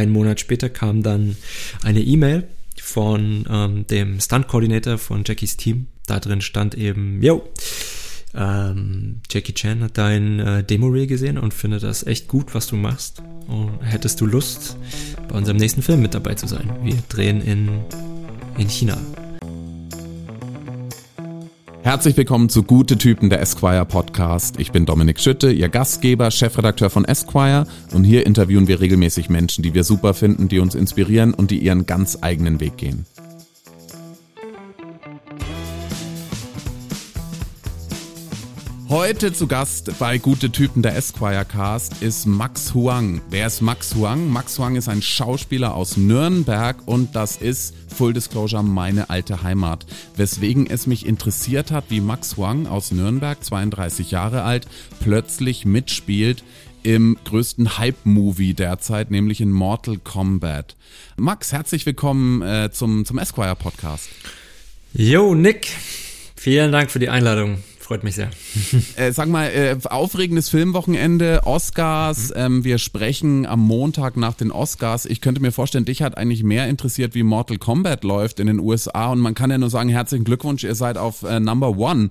einen Monat später kam dann eine E-Mail von ähm, dem Stunt-Koordinator von Jackies Team. Da drin stand eben, yo, ähm, Jackie Chan hat dein äh, Demo-Reel gesehen und findet das echt gut, was du machst. Und hättest du Lust, bei unserem nächsten Film mit dabei zu sein? Wir drehen in, in China. Herzlich willkommen zu Gute Typen der Esquire Podcast. Ich bin Dominik Schütte, Ihr Gastgeber, Chefredakteur von Esquire und hier interviewen wir regelmäßig Menschen, die wir super finden, die uns inspirieren und die ihren ganz eigenen Weg gehen. Heute zu Gast bei Gute Typen der Esquire Cast ist Max Huang. Wer ist Max Huang? Max Huang ist ein Schauspieler aus Nürnberg und das ist Full Disclosure meine alte Heimat. Weswegen es mich interessiert hat, wie Max Huang aus Nürnberg, 32 Jahre alt, plötzlich mitspielt im größten Hype-Movie derzeit, nämlich in Mortal Kombat. Max, herzlich willkommen äh, zum, zum Esquire Podcast. Yo, Nick. Vielen Dank für die Einladung. Freut mich sehr. äh, sag mal, äh, aufregendes Filmwochenende, Oscars. Mhm. Ähm, wir sprechen am Montag nach den Oscars. Ich könnte mir vorstellen, dich hat eigentlich mehr interessiert, wie Mortal Kombat läuft in den USA. Und man kann ja nur sagen, herzlichen Glückwunsch, ihr seid auf äh, Number One.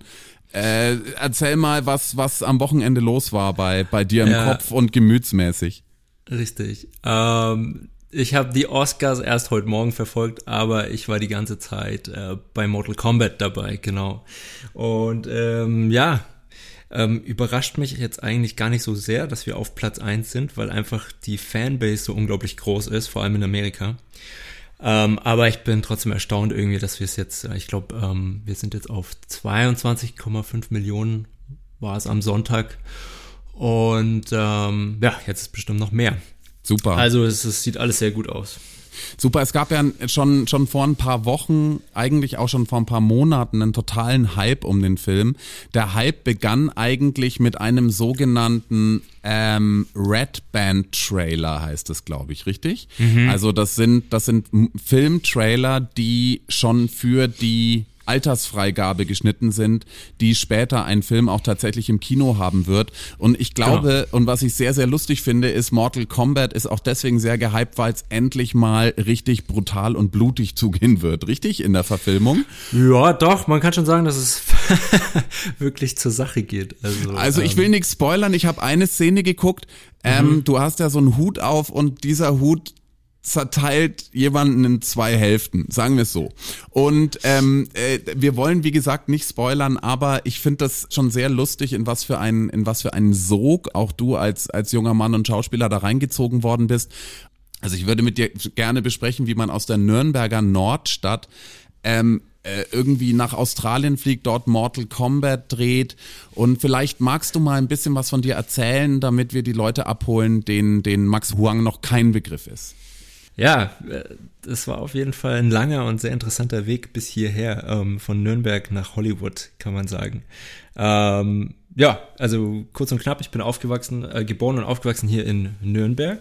Äh, erzähl mal, was, was am Wochenende los war bei, bei dir im ja. Kopf und gemütsmäßig. Richtig. Ähm, ich habe die Oscars erst heute Morgen verfolgt, aber ich war die ganze Zeit äh, bei Mortal Kombat dabei, genau. Und ähm, ja, ähm, überrascht mich jetzt eigentlich gar nicht so sehr, dass wir auf Platz eins sind, weil einfach die Fanbase so unglaublich groß ist, vor allem in Amerika. Ähm, aber ich bin trotzdem erstaunt irgendwie, dass wir es jetzt, ich glaube, ähm, wir sind jetzt auf 22,5 Millionen, war es am Sonntag. Und ähm, ja, jetzt ist bestimmt noch mehr. Super. Also es, es sieht alles sehr gut aus. Super, es gab ja schon, schon vor ein paar Wochen, eigentlich auch schon vor ein paar Monaten, einen totalen Hype um den Film. Der Hype begann eigentlich mit einem sogenannten ähm, Red Band Trailer, heißt es, glaube ich, richtig? Mhm. Also das sind, das sind Filmtrailer, die schon für die Altersfreigabe geschnitten sind, die später ein Film auch tatsächlich im Kino haben wird. Und ich glaube, genau. und was ich sehr, sehr lustig finde, ist Mortal Kombat ist auch deswegen sehr gehypt, weil es endlich mal richtig brutal und blutig zugehen wird, richtig? In der Verfilmung? Ja, doch, man kann schon sagen, dass es wirklich zur Sache geht. Also, also ich will ähm, nichts spoilern, ich habe eine Szene geguckt, ähm, mhm. du hast ja so einen Hut auf und dieser Hut zerteilt jemanden in zwei Hälften, sagen wir es so. Und ähm, äh, wir wollen, wie gesagt, nicht spoilern, aber ich finde das schon sehr lustig, in was für einen, in was für einen Sog auch du als als junger Mann und Schauspieler da reingezogen worden bist. Also ich würde mit dir gerne besprechen, wie man aus der Nürnberger Nordstadt ähm, äh, irgendwie nach Australien fliegt, dort Mortal Kombat dreht. Und vielleicht magst du mal ein bisschen was von dir erzählen, damit wir die Leute abholen, denen, denen Max Huang noch kein Begriff ist. Ja, es war auf jeden Fall ein langer und sehr interessanter Weg bis hierher, ähm, von Nürnberg nach Hollywood, kann man sagen. Ähm, ja, also kurz und knapp, ich bin aufgewachsen, äh, geboren und aufgewachsen hier in Nürnberg.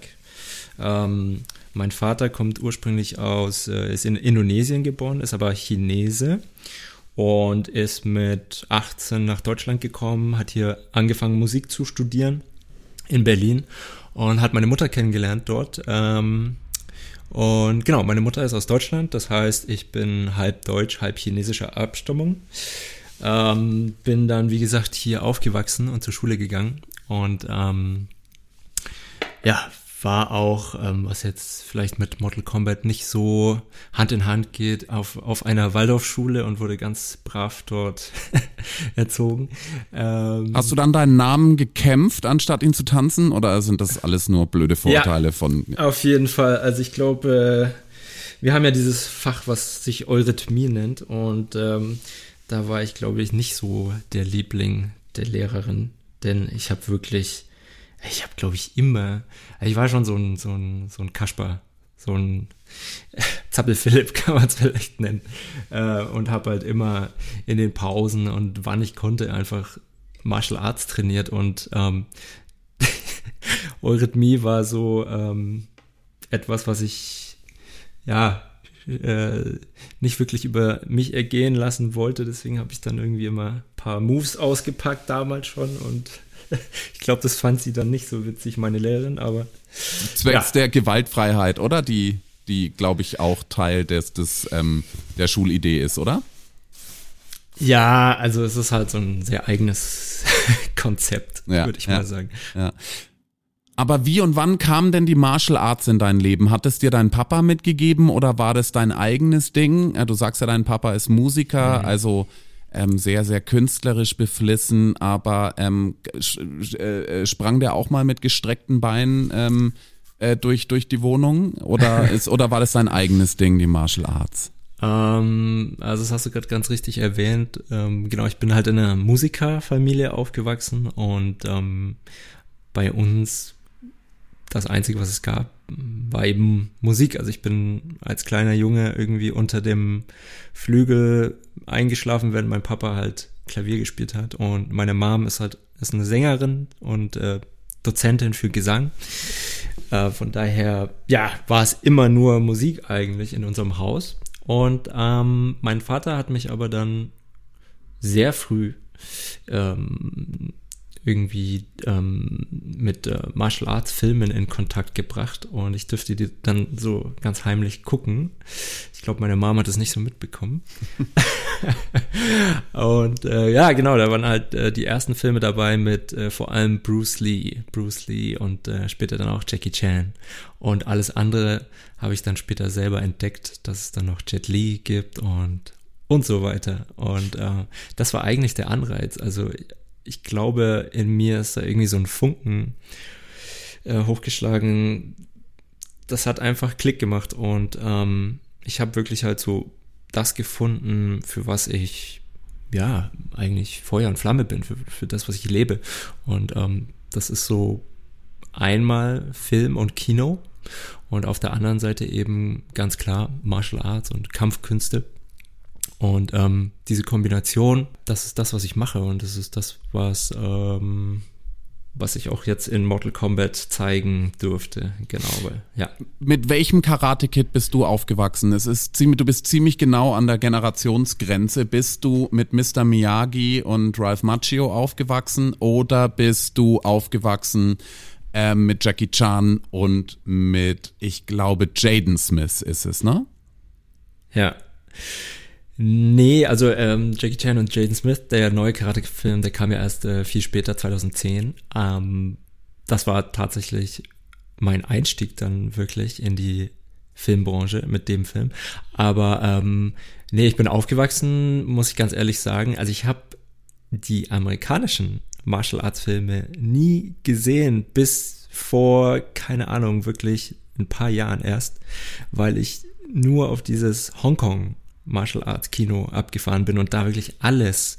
Ähm, mein Vater kommt ursprünglich aus, äh, ist in Indonesien geboren, ist aber Chinese und ist mit 18 nach Deutschland gekommen, hat hier angefangen Musik zu studieren in Berlin und hat meine Mutter kennengelernt dort. Ähm, und genau, meine Mutter ist aus Deutschland, das heißt, ich bin halb deutsch, halb chinesischer Abstammung. Ähm, bin dann, wie gesagt, hier aufgewachsen und zur Schule gegangen. Und ähm, ja, war auch, ähm, was jetzt vielleicht mit Mortal Kombat nicht so Hand in Hand geht, auf, auf einer Waldorfschule und wurde ganz brav dort erzogen. Ähm, Hast du dann deinen Namen gekämpft, anstatt ihn zu tanzen? Oder sind das alles nur blöde Vorteile ja, von. Auf jeden Fall. Also ich glaube, äh, wir haben ja dieses Fach, was sich Eurythmie nennt. Und ähm, da war ich, glaube ich, nicht so der Liebling der Lehrerin. Denn ich habe wirklich ich habe, glaube ich, immer, ich war schon so ein, so ein, so ein Kasper, so ein Zappel-Philipp kann man es vielleicht nennen. Äh, und habe halt immer in den Pausen und wann ich konnte einfach Martial Arts trainiert und ähm, Eurythmie war so ähm, etwas, was ich ja äh, nicht wirklich über mich ergehen lassen wollte. Deswegen habe ich dann irgendwie immer ein paar Moves ausgepackt damals schon und ich glaube, das fand sie dann nicht so witzig, meine Lehrerin, aber. Zwecks ja. der Gewaltfreiheit, oder? Die, die glaube ich, auch Teil des, des, ähm, der Schulidee ist, oder? Ja, also es ist halt so ein sehr eigenes Konzept, ja, würde ich ja, mal sagen. Ja. Aber wie und wann kamen denn die Martial Arts in dein Leben? Hat es dir dein Papa mitgegeben oder war das dein eigenes Ding? Du sagst ja, dein Papa ist Musiker, mhm. also ähm, sehr, sehr künstlerisch beflissen, aber ähm, äh, sprang der auch mal mit gestreckten Beinen ähm, äh, durch, durch die Wohnung? Oder, ist, oder war das sein eigenes Ding, die Martial Arts? Ähm, also das hast du gerade ganz richtig erwähnt. Ähm, genau, ich bin halt in einer Musikerfamilie aufgewachsen und ähm, bei uns das Einzige, was es gab, war eben Musik. Also ich bin als kleiner Junge irgendwie unter dem Flügel eingeschlafen, wenn mein Papa halt Klavier gespielt hat. Und meine Mom ist halt ist eine Sängerin und äh, Dozentin für Gesang. Äh, von daher, ja, war es immer nur Musik eigentlich in unserem Haus. Und ähm, mein Vater hat mich aber dann sehr früh ähm, irgendwie ähm, mit äh, Martial Arts Filmen in Kontakt gebracht und ich dürfte die dann so ganz heimlich gucken. Ich glaube, meine Mama hat das nicht so mitbekommen. und äh, ja, genau, da waren halt äh, die ersten Filme dabei mit äh, vor allem Bruce Lee, Bruce Lee und äh, später dann auch Jackie Chan. Und alles andere habe ich dann später selber entdeckt, dass es dann noch Jet Li gibt und und so weiter. Und äh, das war eigentlich der Anreiz. Also ich glaube, in mir ist da irgendwie so ein Funken äh, hochgeschlagen. Das hat einfach Klick gemacht und ähm, ich habe wirklich halt so das gefunden, für was ich ja eigentlich Feuer und Flamme bin, für, für das, was ich lebe. Und ähm, das ist so einmal Film und Kino und auf der anderen Seite eben ganz klar Martial Arts und Kampfkünste. Und ähm, diese Kombination, das ist das, was ich mache und das ist das, was, ähm, was ich auch jetzt in Mortal Kombat zeigen durfte. Genau, weil, ja. Mit welchem Karate-Kid bist du aufgewachsen? Es ist ziemlich, du bist ziemlich genau an der Generationsgrenze. Bist du mit Mr. Miyagi und Ralph Macchio aufgewachsen oder bist du aufgewachsen äh, mit Jackie Chan und mit, ich glaube, Jaden Smith ist es, ne? Ja. Nee, also ähm, Jackie Chan und Jaden Smith, der neue Karate-Film, der kam ja erst äh, viel später, 2010. Ähm, das war tatsächlich mein Einstieg dann wirklich in die Filmbranche mit dem Film. Aber ähm, nee, ich bin aufgewachsen, muss ich ganz ehrlich sagen. Also ich habe die amerikanischen Martial Arts Filme nie gesehen, bis vor, keine Ahnung, wirklich ein paar Jahren erst, weil ich nur auf dieses Hongkong Martial Arts Kino abgefahren bin und da wirklich alles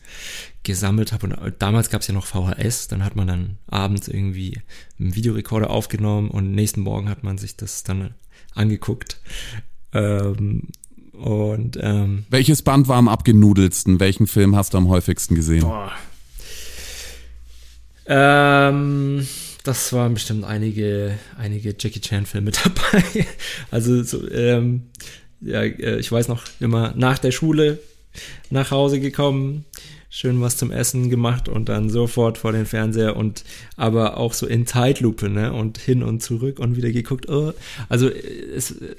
gesammelt habe. Und damals gab es ja noch VHS, dann hat man dann abends irgendwie einen Videorekorder aufgenommen und nächsten Morgen hat man sich das dann angeguckt. Ähm, und ähm, welches Band war am abgenudelsten? Welchen Film hast du am häufigsten gesehen? Boah. Ähm, das waren bestimmt einige, einige Jackie Chan Filme dabei. Also so, ähm, ja, äh, ich weiß noch immer nach der Schule nach Hause gekommen, schön was zum Essen gemacht und dann sofort vor den Fernseher und aber auch so in Zeitlupe, ne? Und hin und zurück und wieder geguckt. Oh. Also es äh,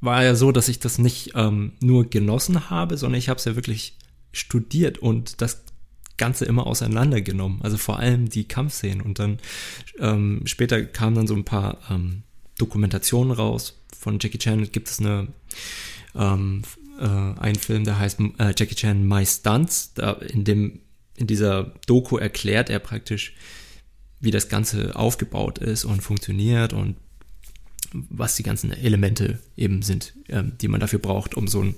war ja so, dass ich das nicht ähm, nur genossen habe, sondern ich habe es ja wirklich studiert und das Ganze immer auseinandergenommen. Also vor allem die Kampfszenen. Und dann ähm, später kamen dann so ein paar ähm, Dokumentationen raus, von Jackie Chan gibt es eine, ähm, äh, einen Film, der heißt äh, Jackie Chan My Stunts. Da in, dem, in dieser Doku erklärt er praktisch, wie das Ganze aufgebaut ist und funktioniert und was die ganzen Elemente eben sind, ähm, die man dafür braucht, um so, ein,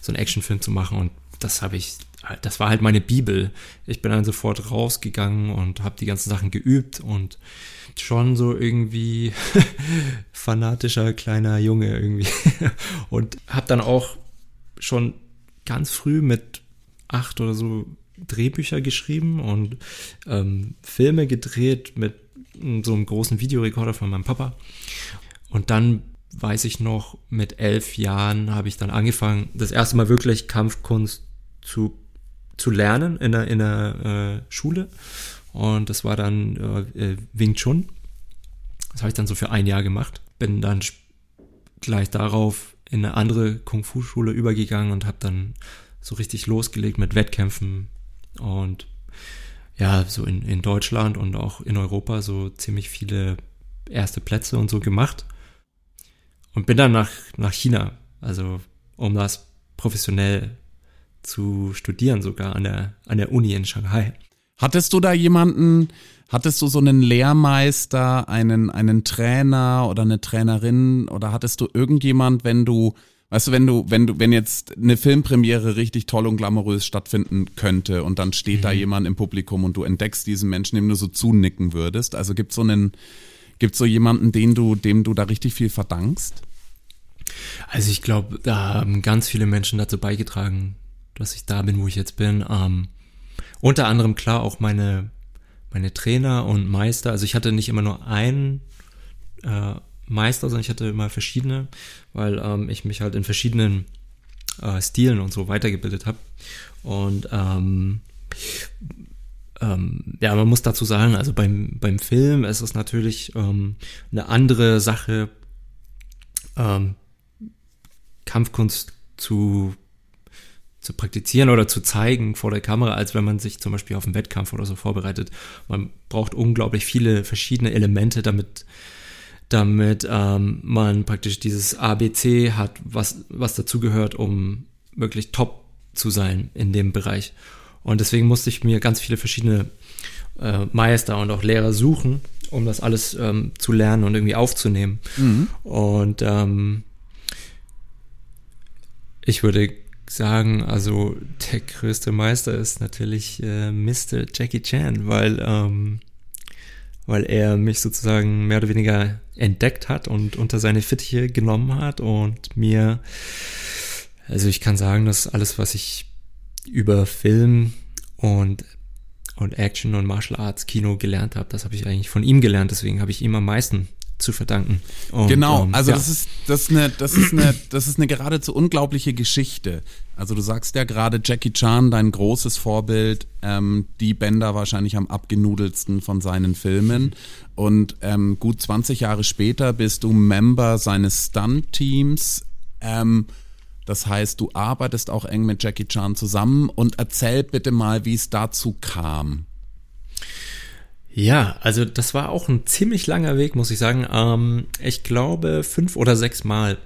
so einen Actionfilm zu machen. Und das habe ich, das war halt meine Bibel. Ich bin dann sofort rausgegangen und habe die ganzen Sachen geübt und schon so irgendwie fanatischer kleiner Junge irgendwie. Und habe dann auch schon ganz früh mit acht oder so Drehbücher geschrieben und ähm, Filme gedreht mit so einem großen Videorekorder von meinem Papa. Und dann weiß ich noch, mit elf Jahren habe ich dann angefangen, das erste Mal wirklich Kampfkunst zu, zu lernen in der, in der äh, Schule und das war dann äh, äh Wing Chun. Das habe ich dann so für ein Jahr gemacht. Bin dann gleich darauf in eine andere Kung-Fu-Schule übergegangen und habe dann so richtig losgelegt mit Wettkämpfen und ja, so in, in Deutschland und auch in Europa so ziemlich viele erste Plätze und so gemacht. Und bin dann nach, nach China, also um das professionell zu studieren, sogar an der, an der Uni in Shanghai. Hattest du da jemanden, hattest du so einen Lehrmeister, einen, einen Trainer oder eine Trainerin oder hattest du irgendjemand, wenn du, weißt du, wenn du, wenn du, wenn jetzt eine Filmpremiere richtig toll und glamourös stattfinden könnte und dann steht mhm. da jemand im Publikum und du entdeckst diesen Menschen, dem du so zunicken würdest. Also gibt so einen, gibt so jemanden, den du, dem du da richtig viel verdankst? Also ich glaube, da haben ganz viele Menschen dazu beigetragen, dass ich da bin, wo ich jetzt bin. Ähm, unter anderem klar auch meine, meine Trainer und Meister. Also ich hatte nicht immer nur einen äh, Meister, sondern ich hatte immer verschiedene, weil ähm, ich mich halt in verschiedenen äh, Stilen und so weitergebildet habe. Und ähm, ähm, ja, man muss dazu sagen, also beim, beim Film ist es natürlich ähm, eine andere Sache, ähm, Kampfkunst zu zu praktizieren oder zu zeigen vor der Kamera, als wenn man sich zum Beispiel auf einen Wettkampf oder so vorbereitet. Man braucht unglaublich viele verschiedene Elemente, damit, damit ähm, man praktisch dieses ABC hat, was, was dazugehört, um wirklich top zu sein in dem Bereich. Und deswegen musste ich mir ganz viele verschiedene äh, Meister und auch Lehrer suchen, um das alles ähm, zu lernen und irgendwie aufzunehmen. Mhm. Und ähm, ich würde sagen, also der größte Meister ist natürlich äh, Mr. Jackie Chan, weil, ähm, weil er mich sozusagen mehr oder weniger entdeckt hat und unter seine Fittiche genommen hat und mir, also ich kann sagen, dass alles, was ich über Film und und Action und Martial Arts Kino gelernt habe, das habe ich eigentlich von ihm gelernt, deswegen habe ich ihm am meisten zu verdanken. Und, genau, ähm, also ja. das ist das ist eine das ist eine das ist eine geradezu unglaubliche Geschichte. Also du sagst ja gerade Jackie Chan, dein großes Vorbild, ähm, die Bänder wahrscheinlich am abgenudelsten von seinen Filmen. Und ähm, gut 20 Jahre später bist du Member seines Stunt-Teams. Ähm, das heißt, du arbeitest auch eng mit Jackie Chan zusammen und erzähl bitte mal, wie es dazu kam. Ja, also das war auch ein ziemlich langer Weg, muss ich sagen. Ähm, ich glaube fünf oder sechs Mal.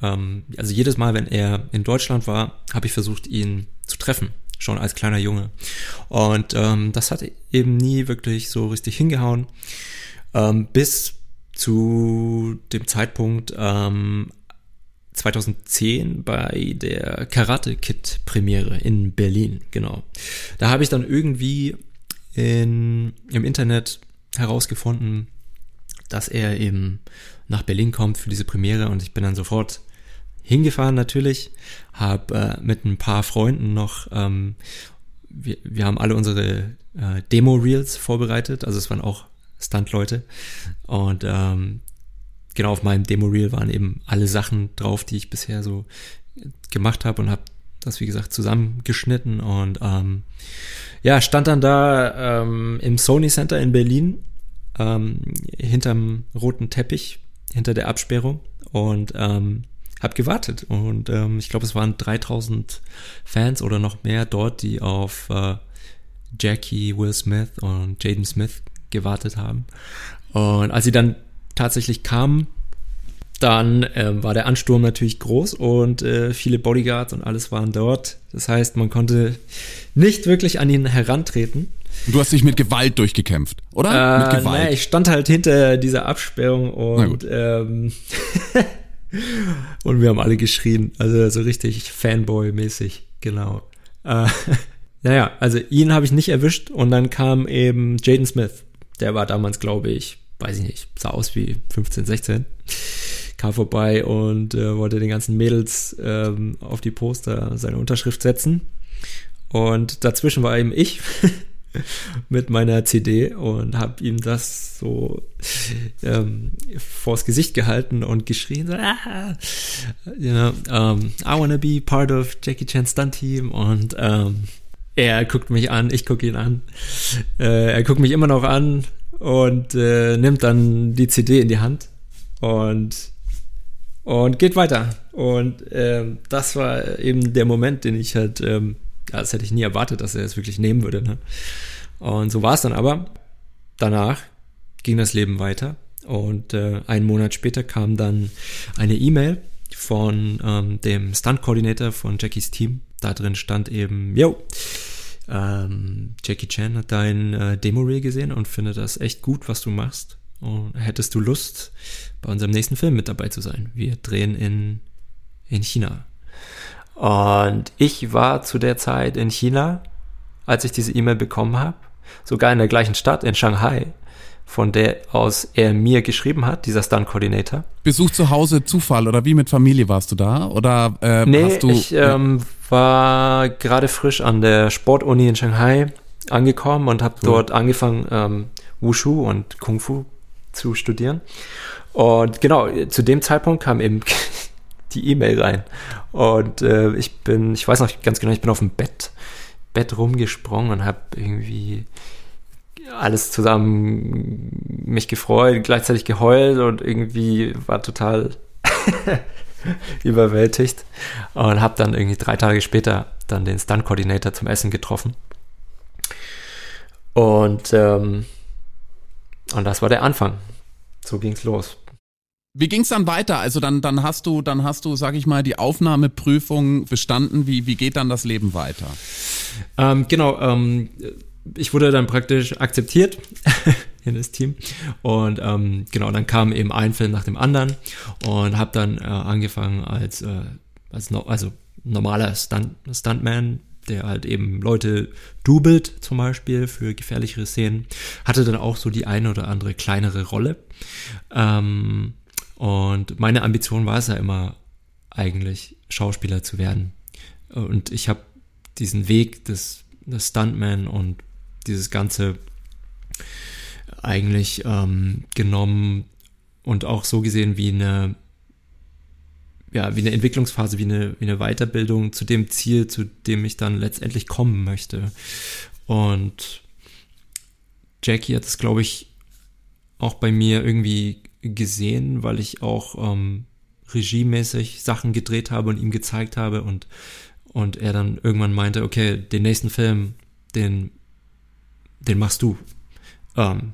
Ähm, also jedes Mal, wenn er in Deutschland war, habe ich versucht, ihn zu treffen, schon als kleiner Junge. Und ähm, das hat eben nie wirklich so richtig hingehauen, ähm, bis zu dem Zeitpunkt 2010 ähm, bei der Karate Kid Premiere in Berlin, genau. Da habe ich dann irgendwie in, im Internet herausgefunden, dass er eben nach Berlin kommt für diese Premiere und ich bin dann sofort hingefahren natürlich, habe äh, mit ein paar Freunden noch, ähm, wir, wir haben alle unsere äh, Demo-Reels vorbereitet, also es waren auch Stunt-Leute und ähm, genau auf meinem Demo-Reel waren eben alle Sachen drauf, die ich bisher so gemacht habe und habe das wie gesagt zusammengeschnitten und ähm, ja, stand dann da ähm, im Sony Center in Berlin ähm, hinterm roten Teppich, hinter der Absperrung und ähm, habe gewartet. Und ähm, ich glaube, es waren 3000 Fans oder noch mehr dort, die auf äh, Jackie, Will Smith und Jaden Smith gewartet haben. Und als sie dann tatsächlich kamen, dann äh, war der Ansturm natürlich groß und äh, viele Bodyguards und alles waren dort. Das heißt, man konnte nicht wirklich an ihn herantreten. Du hast dich mit Gewalt durchgekämpft, oder? Äh, mit Gewalt. Naja, ich stand halt hinter dieser Absperrung und ähm, und wir haben alle geschrien, also so richtig Fanboy-mäßig, genau. Äh, naja, also ihn habe ich nicht erwischt und dann kam eben Jaden Smith. Der war damals, glaube ich, weiß ich nicht, sah aus wie 15, 16 kam vorbei und äh, wollte den ganzen Mädels ähm, auf die Poster seine Unterschrift setzen. Und dazwischen war eben ich mit meiner CD und habe ihm das so ähm, vors Gesicht gehalten und geschrien, so, ah, you know, um, I wanna be part of Jackie Chan's Stunt Team und ähm, er guckt mich an, ich gucke ihn an. Äh, er guckt mich immer noch an und äh, nimmt dann die CD in die Hand und und geht weiter. Und ähm, das war eben der Moment, den ich halt, ähm, ja, das hätte ich nie erwartet, dass er es wirklich nehmen würde. Ne? Und so war es dann aber. Danach ging das Leben weiter und äh, einen Monat später kam dann eine E-Mail von ähm, dem Stunt-Koordinator von Jackies Team. Da drin stand eben, yo, ähm, Jackie Chan hat dein äh, Demo-Reel gesehen und findet das echt gut, was du machst. Und hättest du Lust, bei unserem nächsten Film mit dabei zu sein? Wir drehen in, in China. Und ich war zu der Zeit in China, als ich diese E-Mail bekommen habe, sogar in der gleichen Stadt, in Shanghai von der aus er mir geschrieben hat, dieser Stunt-Coordinator. Besuch zu Hause Zufall oder wie mit Familie warst du da? Oder äh, nee, hast du. Ich ähm, war gerade frisch an der Sportuni in Shanghai angekommen und habe cool. dort angefangen, ähm, Wushu und Kung Fu zu studieren. Und genau, zu dem Zeitpunkt kam eben die E-Mail rein. Und äh, ich bin, ich weiß noch ganz genau, ich bin auf dem Bett, Bett rumgesprungen und habe irgendwie alles zusammen mich gefreut, gleichzeitig geheult und irgendwie war total überwältigt und habe dann irgendwie drei Tage später dann den Stunt-Coordinator zum Essen getroffen. Und, ähm, und das war der Anfang. So ging's los. Wie ging's dann weiter? Also dann, dann hast du, dann hast du, sag ich mal, die Aufnahmeprüfung bestanden. Wie, wie geht dann das Leben weiter? Ähm, genau, ähm, ich wurde dann praktisch akzeptiert in das Team und ähm, genau dann kam eben ein Film nach dem anderen und habe dann äh, angefangen als äh, als no also normaler Stunt Stuntman der halt eben Leute dubelt zum Beispiel für gefährlichere Szenen hatte dann auch so die eine oder andere kleinere Rolle. Ähm, und meine Ambition war es ja immer eigentlich Schauspieler zu werden. Und ich habe diesen Weg des, des Stuntman und dieses Ganze eigentlich ähm, genommen und auch so gesehen wie eine ja, wie eine Entwicklungsphase, wie eine, wie eine Weiterbildung zu dem Ziel, zu dem ich dann letztendlich kommen möchte. Und Jackie hat es, glaube ich, auch bei mir irgendwie gesehen, weil ich auch ähm, regiemäßig Sachen gedreht habe und ihm gezeigt habe und, und er dann irgendwann meinte, okay, den nächsten Film, den den machst du ähm,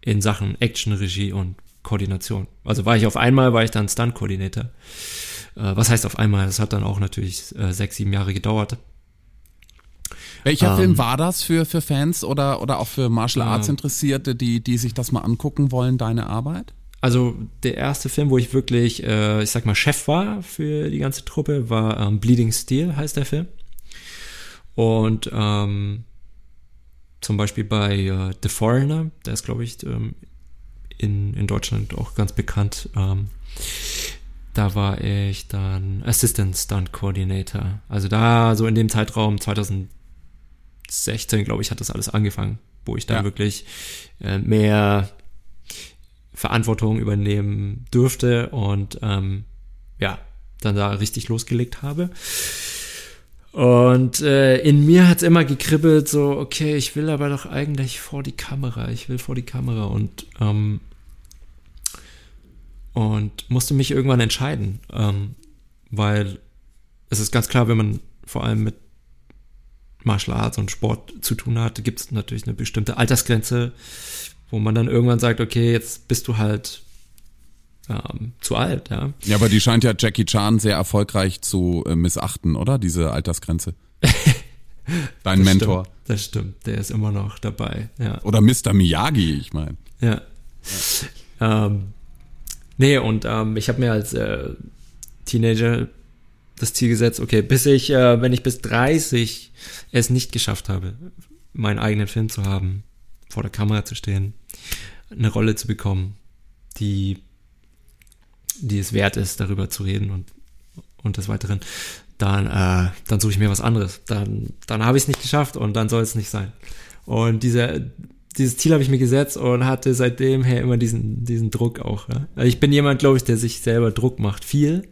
in Sachen Action, Regie und Koordination. Also war ich auf einmal, war ich dann Stunt-Koordinator. Äh, was heißt auf einmal? Das hat dann auch natürlich äh, sechs, sieben Jahre gedauert. Welcher ähm, Film war das für, für Fans oder, oder auch für Martial Arts Interessierte, die, die sich das mal angucken wollen, deine Arbeit? Also der erste Film, wo ich wirklich, äh, ich sag mal, Chef war für die ganze Truppe, war ähm, Bleeding Steel, heißt der Film. Und ähm, zum Beispiel bei äh, The Foreigner, der ist, glaube ich, ähm, in, in Deutschland auch ganz bekannt. Da war ich dann Assistant Stunt Coordinator. Also da so in dem Zeitraum 2016, glaube ich, hat das alles angefangen, wo ich dann ja. wirklich äh, mehr Verantwortung übernehmen dürfte und ähm, ja, dann da richtig losgelegt habe. Und äh, in mir hat's immer gekribbelt, so, okay, ich will aber doch eigentlich vor die Kamera, ich will vor die Kamera und, ähm, und musste mich irgendwann entscheiden, ähm, weil es ist ganz klar, wenn man vor allem mit Martial Arts und Sport zu tun hat, gibt es natürlich eine bestimmte Altersgrenze, wo man dann irgendwann sagt, okay, jetzt bist du halt ähm, zu alt, ja. Ja, aber die scheint ja Jackie Chan sehr erfolgreich zu äh, missachten, oder? Diese Altersgrenze. Dein das Mentor. Stimmt, das stimmt, der ist immer noch dabei, ja. Oder Mr. Miyagi, ich meine. Ja. ja. Ähm, nee, und ähm, ich habe mir als äh, Teenager das Ziel gesetzt, okay, bis ich, äh, wenn ich bis 30 es nicht geschafft habe, meinen eigenen Film zu haben, vor der Kamera zu stehen, eine Rolle zu bekommen, die die es wert ist, darüber zu reden und, und des Weiteren, dann, äh, dann suche ich mir was anderes. Dann, dann habe ich es nicht geschafft und dann soll es nicht sein. Und dieser, dieses Ziel habe ich mir gesetzt und hatte seitdem her immer diesen, diesen Druck auch. Ja? Also ich bin jemand, glaube ich, der sich selber Druck macht, viel,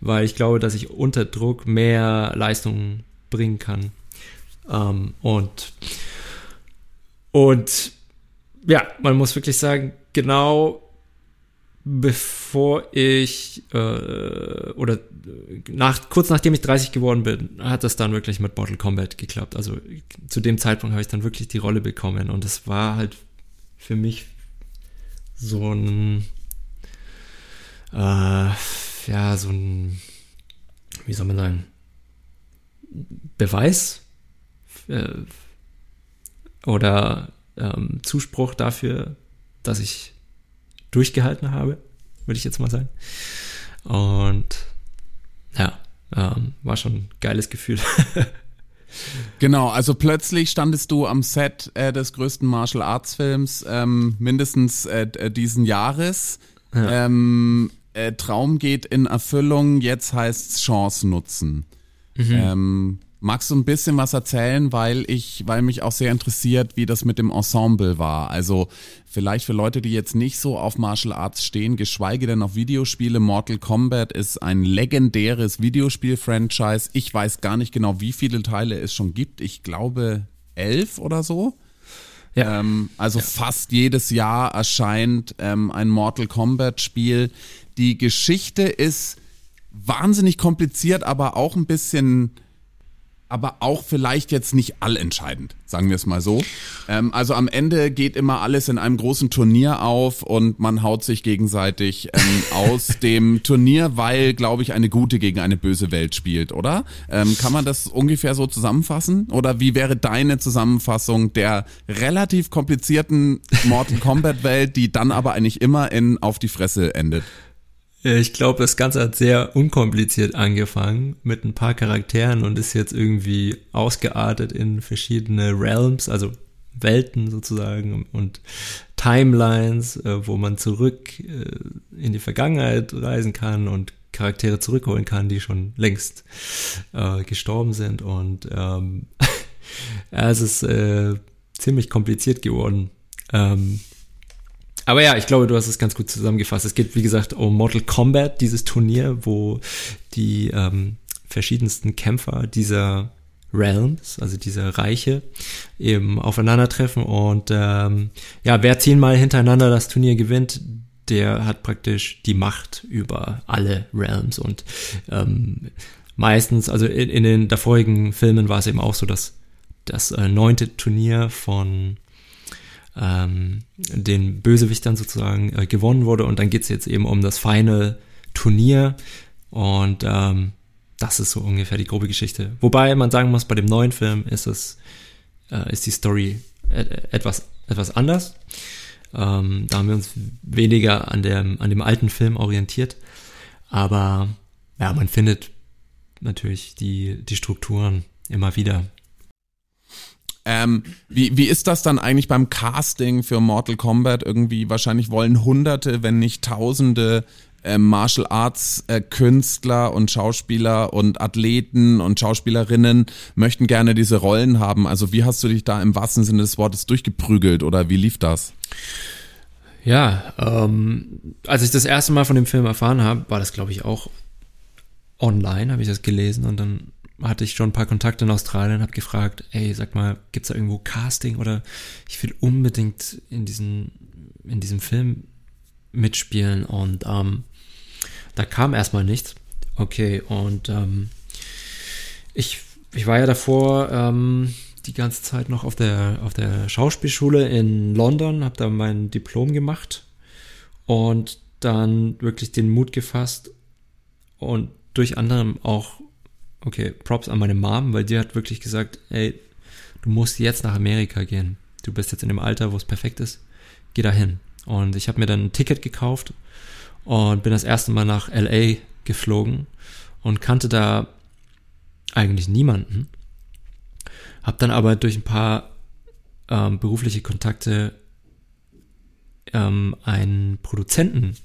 weil ich glaube, dass ich unter Druck mehr Leistung bringen kann. Ähm, und, und ja, man muss wirklich sagen, genau bevor ich äh, oder nach, kurz nachdem ich 30 geworden bin, hat das dann wirklich mit Mortal Kombat geklappt. Also zu dem Zeitpunkt habe ich dann wirklich die Rolle bekommen und es war halt für mich so ein äh, ja so ein wie soll man sagen Beweis äh, oder ähm, Zuspruch dafür, dass ich durchgehalten habe, würde ich jetzt mal sagen. Und ja, ähm, war schon ein geiles Gefühl. Genau, also plötzlich standest du am Set äh, des größten Martial Arts Films ähm, mindestens äh, äh diesen Jahres. Ja. Ähm, äh, Traum geht in Erfüllung, jetzt heißt es Chance nutzen. Mhm. Ähm, Magst du ein bisschen was erzählen, weil ich, weil mich auch sehr interessiert, wie das mit dem Ensemble war. Also vielleicht für Leute, die jetzt nicht so auf Martial Arts stehen, geschweige denn auf Videospiele. Mortal Kombat ist ein legendäres Videospiel-Franchise. Ich weiß gar nicht genau, wie viele Teile es schon gibt. Ich glaube elf oder so. Ja. Ähm, also ja. fast jedes Jahr erscheint ähm, ein Mortal Kombat Spiel. Die Geschichte ist wahnsinnig kompliziert, aber auch ein bisschen aber auch vielleicht jetzt nicht allentscheidend, sagen wir es mal so. Ähm, also am Ende geht immer alles in einem großen Turnier auf und man haut sich gegenseitig ähm, aus dem Turnier, weil, glaube ich, eine gute gegen eine böse Welt spielt, oder? Ähm, kann man das ungefähr so zusammenfassen? Oder wie wäre deine Zusammenfassung der relativ komplizierten Mortal Kombat Welt, die dann aber eigentlich immer in auf die Fresse endet? Äh, ich glaube, das Ganze hat sehr unkompliziert angefangen mit ein paar Charakteren und ist jetzt irgendwie ausgeartet in verschiedene Realms, also Welten sozusagen und Timelines, äh, wo man zurück äh, in die Vergangenheit reisen kann und Charaktere zurückholen kann, die schon längst gestorben sind. Und ähm, es ist äh, ziemlich kompliziert geworden. Ähm, aber ja, ich glaube, du hast es ganz gut zusammengefasst. Es geht, wie gesagt, um Mortal Kombat, dieses Turnier, wo die ähm, verschiedensten Kämpfer dieser Realms, also dieser Reiche, eben aufeinandertreffen und ähm, ja, wer zehnmal hintereinander das Turnier gewinnt, der hat praktisch die Macht über alle Realms und ähm, meistens, also in, in den davorigen Filmen war es eben auch so, dass das äh, neunte Turnier von ähm, den Bösewichtern sozusagen äh, gewonnen wurde. Und dann geht es jetzt eben um das Final Turnier. Und ähm, das ist so ungefähr die grobe Geschichte. Wobei man sagen muss, bei dem neuen Film ist es, äh, ist die Story et etwas, etwas anders. Ähm, da haben wir uns weniger an dem, an dem alten Film orientiert. Aber ja, man findet natürlich die, die Strukturen immer wieder. Ähm, wie, wie ist das dann eigentlich beim Casting für Mortal Kombat? Irgendwie wahrscheinlich wollen Hunderte, wenn nicht Tausende äh, Martial Arts äh, Künstler und Schauspieler und Athleten und Schauspielerinnen möchten gerne diese Rollen haben. Also wie hast du dich da im wahrsten Sinne des Wortes durchgeprügelt oder wie lief das? Ja, ähm, als ich das erste Mal von dem Film erfahren habe, war das glaube ich auch online, habe ich das gelesen und dann hatte ich schon ein paar Kontakte in Australien, habe gefragt, ey, sag mal, gibt's da irgendwo Casting oder ich will unbedingt in diesen in diesem Film mitspielen und ähm, da kam erstmal nichts. Okay, und ähm, ich, ich war ja davor ähm, die ganze Zeit noch auf der, auf der Schauspielschule in London, habe da mein Diplom gemacht und dann wirklich den Mut gefasst und durch anderem auch okay, Props an meine Mom, weil die hat wirklich gesagt, ey, du musst jetzt nach Amerika gehen. Du bist jetzt in dem Alter, wo es perfekt ist. Geh dahin. Und ich habe mir dann ein Ticket gekauft und bin das erste Mal nach LA geflogen und kannte da eigentlich niemanden. Hab dann aber durch ein paar ähm, berufliche Kontakte ähm, einen Produzenten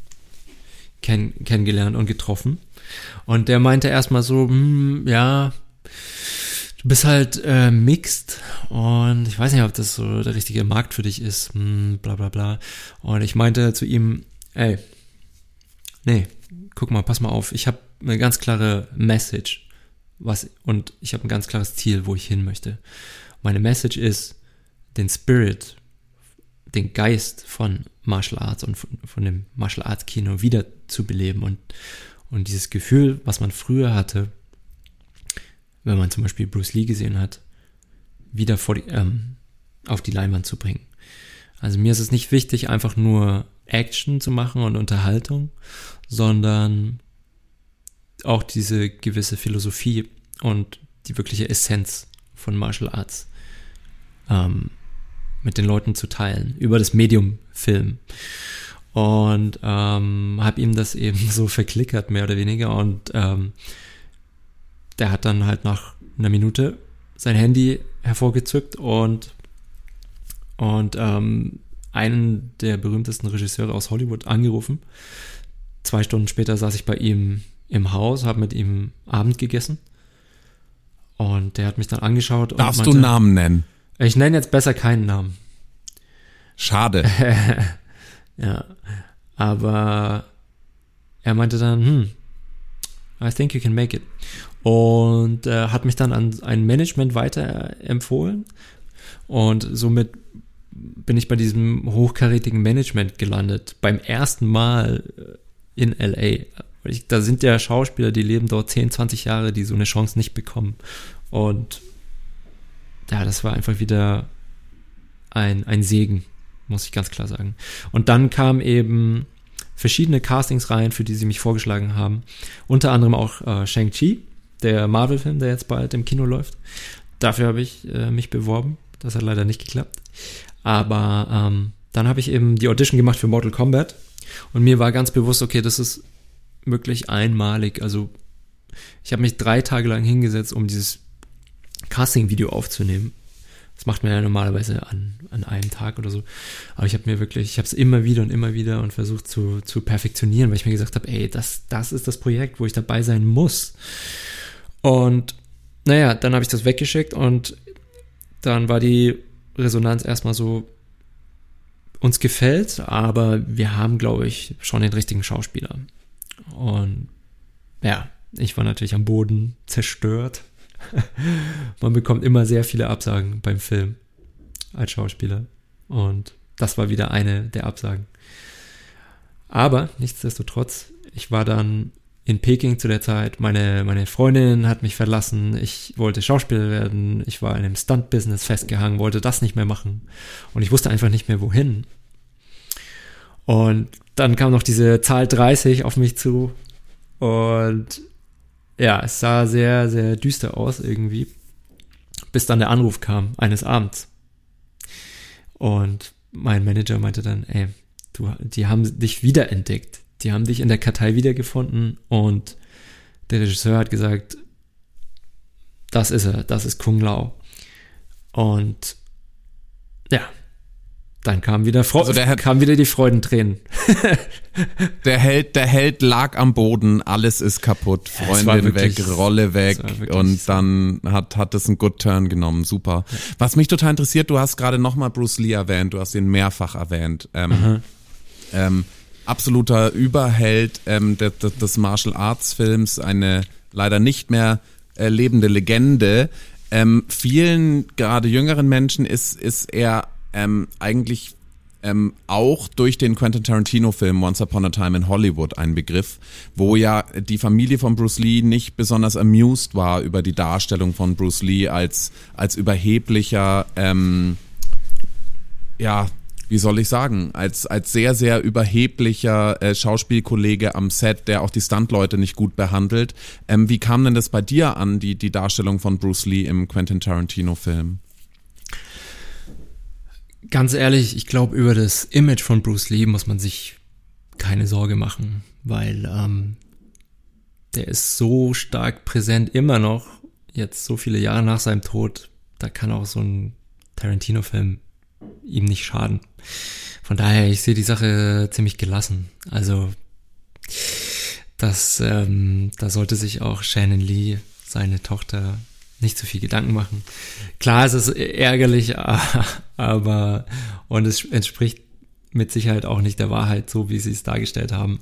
kenn kennengelernt und getroffen. Und der meinte erstmal so, hm, ja, du bist halt äh, mixed und ich weiß nicht, ob das so der richtige Markt für dich ist, hm, bla bla bla. Und ich meinte zu ihm, ey, nee, guck mal, pass mal auf, ich habe eine ganz klare Message. was, und ich habe ein ganz klares Ziel, wo ich hin möchte. Meine Message ist, den Spirit, den Geist von Martial Arts und von, von dem Martial Arts Kino wieder zu beleben und, und dieses Gefühl, was man früher hatte, wenn man zum Beispiel Bruce Lee gesehen hat, wieder vor die, ähm, auf die Leinwand zu bringen. Also mir ist es nicht wichtig, einfach nur Action zu machen und Unterhaltung, sondern auch diese gewisse Philosophie und die wirkliche Essenz von Martial Arts ähm, mit den Leuten zu teilen über das Medium Film und ähm, habe ihm das eben so verklickert mehr oder weniger und ähm, der hat dann halt nach einer Minute sein Handy hervorgezückt und und ähm, einen der berühmtesten Regisseure aus Hollywood angerufen. Zwei Stunden später saß ich bei ihm im Haus, habe mit ihm Abend gegessen. Und der hat mich dann angeschaut. Darfst meinte, du Namen nennen? Ich nenne jetzt besser keinen Namen. Schade. ja. Aber er meinte dann, hm, I think you can make it. Und äh, hat mich dann an ein Management weiter empfohlen. Und somit bin ich bei diesem hochkarätigen Management gelandet. Beim ersten Mal äh, in LA. Ich, da sind ja Schauspieler, die leben dort 10, 20 Jahre, die so eine Chance nicht bekommen. Und ja, das war einfach wieder ein, ein Segen, muss ich ganz klar sagen. Und dann kamen eben verschiedene Castings rein, für die sie mich vorgeschlagen haben. Unter anderem auch äh, Shang-Chi, der Marvel-Film, der jetzt bald im Kino läuft. Dafür habe ich äh, mich beworben. Das hat leider nicht geklappt. Aber ähm, dann habe ich eben die Audition gemacht für Mortal Kombat. Und mir war ganz bewusst, okay, das ist wirklich einmalig. Also ich habe mich drei Tage lang hingesetzt, um dieses Casting-Video aufzunehmen. Das macht man ja normalerweise an, an einem Tag oder so. Aber ich habe mir wirklich, ich habe es immer wieder und immer wieder und versucht zu, zu perfektionieren, weil ich mir gesagt habe, ey, das, das ist das Projekt, wo ich dabei sein muss. Und naja, dann habe ich das weggeschickt und dann war die Resonanz erstmal so, uns gefällt, aber wir haben, glaube ich, schon den richtigen Schauspieler. Und ja, ich war natürlich am Boden zerstört. Man bekommt immer sehr viele Absagen beim Film als Schauspieler. Und das war wieder eine der Absagen. Aber nichtsdestotrotz, ich war dann in Peking zu der Zeit. Meine, meine Freundin hat mich verlassen. Ich wollte Schauspieler werden. Ich war in einem Stunt-Business festgehangen, wollte das nicht mehr machen. Und ich wusste einfach nicht mehr, wohin. Und dann kam noch diese Zahl 30 auf mich zu. Und ja, es sah sehr, sehr düster aus irgendwie. Bis dann der Anruf kam eines Abends. Und mein Manager meinte dann, ey, du, die haben dich wiederentdeckt die haben dich in der Kartei wiedergefunden und der Regisseur hat gesagt, das ist er, das ist Kung Lao. Und ja, dann kam wieder, Fre also der kam wieder die Freudentränen. der Held, der Held lag am Boden, alles ist kaputt, Freundin wirklich, weg, Rolle weg und dann hat hat es einen Good Turn genommen, super. Ja. Was mich total interessiert, du hast gerade nochmal Bruce Lee erwähnt, du hast ihn mehrfach erwähnt. Ähm, ähm, absoluter Überheld ähm, des, des Martial Arts Films, eine leider nicht mehr äh, lebende Legende. Ähm, vielen, gerade jüngeren Menschen, ist, ist er ähm, eigentlich ähm, auch durch den Quentin Tarantino-Film Once Upon a Time in Hollywood ein Begriff, wo ja die Familie von Bruce Lee nicht besonders amused war über die Darstellung von Bruce Lee als, als überheblicher, ähm, ja, wie soll ich sagen, als, als sehr, sehr überheblicher äh, Schauspielkollege am Set, der auch die Stuntleute nicht gut behandelt. Ähm, wie kam denn das bei dir an, die, die Darstellung von Bruce Lee im Quentin Tarantino-Film? Ganz ehrlich, ich glaube, über das Image von Bruce Lee muss man sich keine Sorge machen, weil ähm, der ist so stark präsent immer noch, jetzt so viele Jahre nach seinem Tod, da kann auch so ein Tarantino-Film ihm nicht schaden. Von daher, ich sehe die Sache ziemlich gelassen. Also, das, ähm, da sollte sich auch Shannon Lee, seine Tochter, nicht zu viel Gedanken machen. Klar, es ist ärgerlich, aber, und es entspricht mit Sicherheit auch nicht der Wahrheit, so wie sie es dargestellt haben.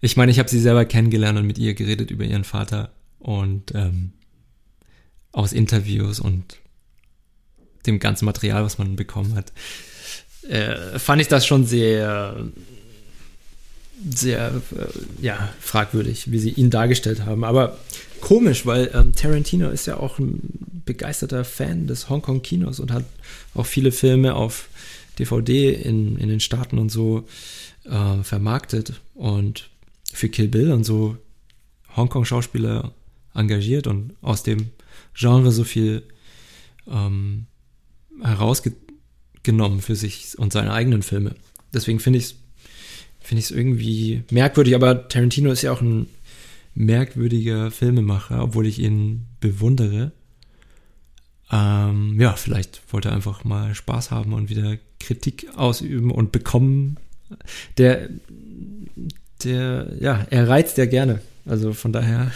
Ich meine, ich habe sie selber kennengelernt und mit ihr geredet über ihren Vater Und ähm, aus Interviews und dem ganzen Material, was man bekommen hat, äh, fand ich das schon sehr, sehr, äh, ja, fragwürdig, wie sie ihn dargestellt haben. Aber komisch, weil ähm, Tarantino ist ja auch ein begeisterter Fan des Hongkong-Kinos und hat auch viele Filme auf DVD in, in den Staaten und so äh, vermarktet und für Kill Bill und so Hongkong-Schauspieler engagiert und aus dem Genre so viel ähm, herausgenommen für sich und seine eigenen Filme. Deswegen finde ich es finde ich es irgendwie merkwürdig, aber Tarantino ist ja auch ein merkwürdiger Filmemacher, obwohl ich ihn bewundere. Ähm, ja, vielleicht wollte er einfach mal Spaß haben und wieder Kritik ausüben und bekommen. Der, der, ja, er reizt ja gerne. Also von daher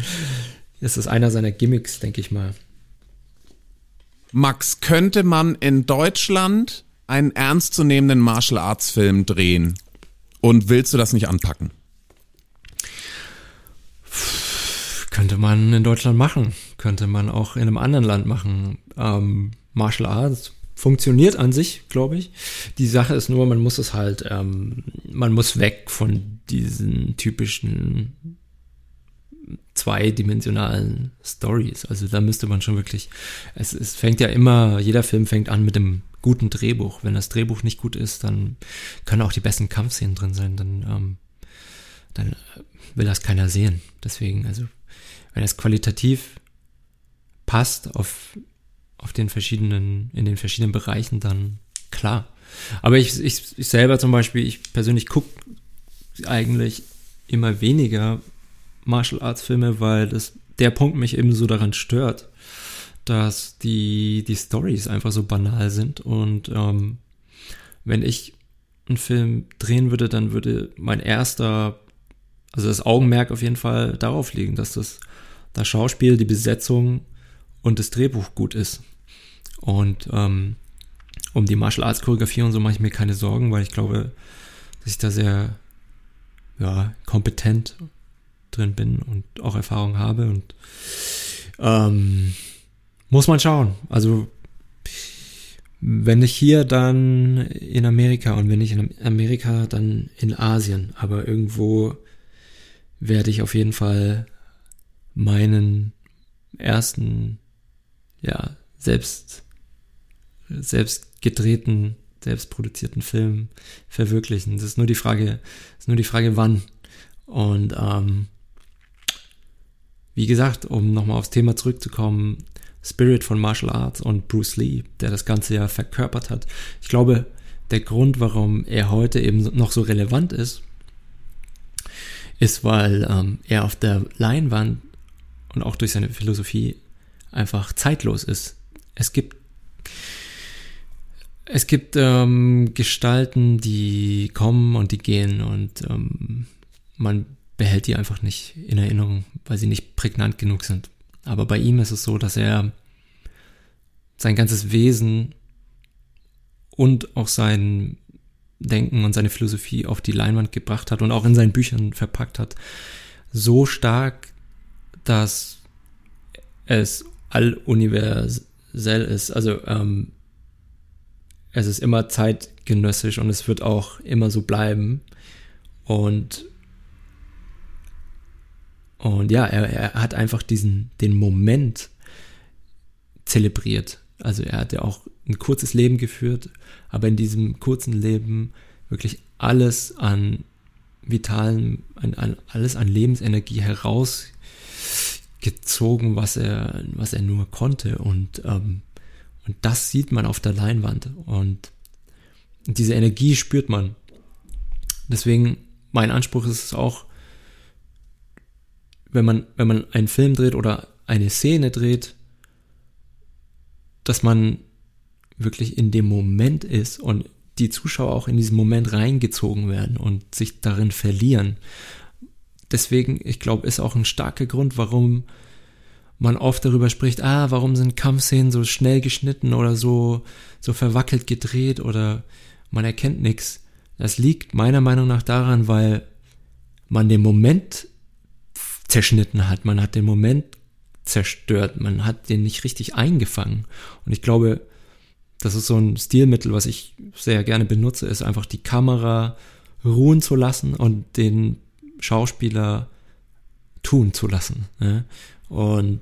ist es einer seiner Gimmicks, denke ich mal. Max, könnte man in Deutschland einen ernstzunehmenden Martial Arts Film drehen? Und willst du das nicht anpacken? Könnte man in Deutschland machen. Könnte man auch in einem anderen Land machen. Ähm, Martial Arts funktioniert an sich, glaube ich. Die Sache ist nur, man muss es halt, ähm, man muss weg von diesen typischen zweidimensionalen Stories. Also da müsste man schon wirklich, es, es fängt ja immer, jeder Film fängt an mit einem guten Drehbuch. Wenn das Drehbuch nicht gut ist, dann können auch die besten Kampfszenen drin sein. Dann, ähm, dann will das keiner sehen. Deswegen, also wenn es qualitativ passt auf, auf den verschiedenen, in den verschiedenen Bereichen, dann klar. Aber ich, ich, ich selber zum Beispiel, ich persönlich gucke eigentlich immer weniger Martial Arts Filme, weil das, der Punkt mich eben so daran stört, dass die, die Stories einfach so banal sind und ähm, wenn ich einen Film drehen würde, dann würde mein erster, also das Augenmerk auf jeden Fall darauf liegen, dass das das Schauspiel, die Besetzung und das Drehbuch gut ist. Und ähm, um die Martial Arts Choreografie und so mache ich mir keine Sorgen, weil ich glaube, dass ich da sehr ja, kompetent drin bin und auch Erfahrung habe und ähm, muss man schauen. Also wenn nicht hier, dann in Amerika und wenn nicht in Amerika, dann in Asien. Aber irgendwo werde ich auf jeden Fall meinen ersten, ja, selbst, selbst gedrehten, selbst produzierten Film verwirklichen. Das ist nur die Frage, ist nur die Frage, wann. Und ähm, wie gesagt, um nochmal aufs Thema zurückzukommen, Spirit von Martial Arts und Bruce Lee, der das Ganze ja verkörpert hat. Ich glaube, der Grund, warum er heute eben noch so relevant ist, ist, weil ähm, er auf der Leinwand und auch durch seine Philosophie einfach zeitlos ist. Es gibt es gibt ähm, Gestalten, die kommen und die gehen und ähm, man behält die einfach nicht in Erinnerung, weil sie nicht prägnant genug sind. Aber bei ihm ist es so, dass er sein ganzes Wesen und auch sein Denken und seine Philosophie auf die Leinwand gebracht hat und auch in seinen Büchern verpackt hat. So stark, dass es alluniversell ist. Also ähm, es ist immer zeitgenössisch und es wird auch immer so bleiben. Und und ja, er, er hat einfach diesen den Moment zelebriert. Also er hat ja auch ein kurzes Leben geführt, aber in diesem kurzen Leben wirklich alles an vitalen, an, an, alles an Lebensenergie heraus gezogen, was er, was er nur konnte. Und, ähm, und das sieht man auf der Leinwand. Und diese Energie spürt man. Deswegen, mein Anspruch ist es auch, wenn man, wenn man einen Film dreht oder eine Szene dreht, dass man wirklich in dem Moment ist und die Zuschauer auch in diesen Moment reingezogen werden und sich darin verlieren deswegen, ich glaube, ist auch ein starker Grund, warum man oft darüber spricht, ah, warum sind Kampfszenen so schnell geschnitten oder so, so verwackelt gedreht oder man erkennt nichts. Das liegt meiner Meinung nach daran, weil man den Moment zerschnitten hat. Man hat den Moment zerstört. Man hat den nicht richtig eingefangen. Und ich glaube, das ist so ein Stilmittel, was ich sehr gerne benutze, ist einfach die Kamera ruhen zu lassen und den Schauspieler tun zu lassen. Ne? Und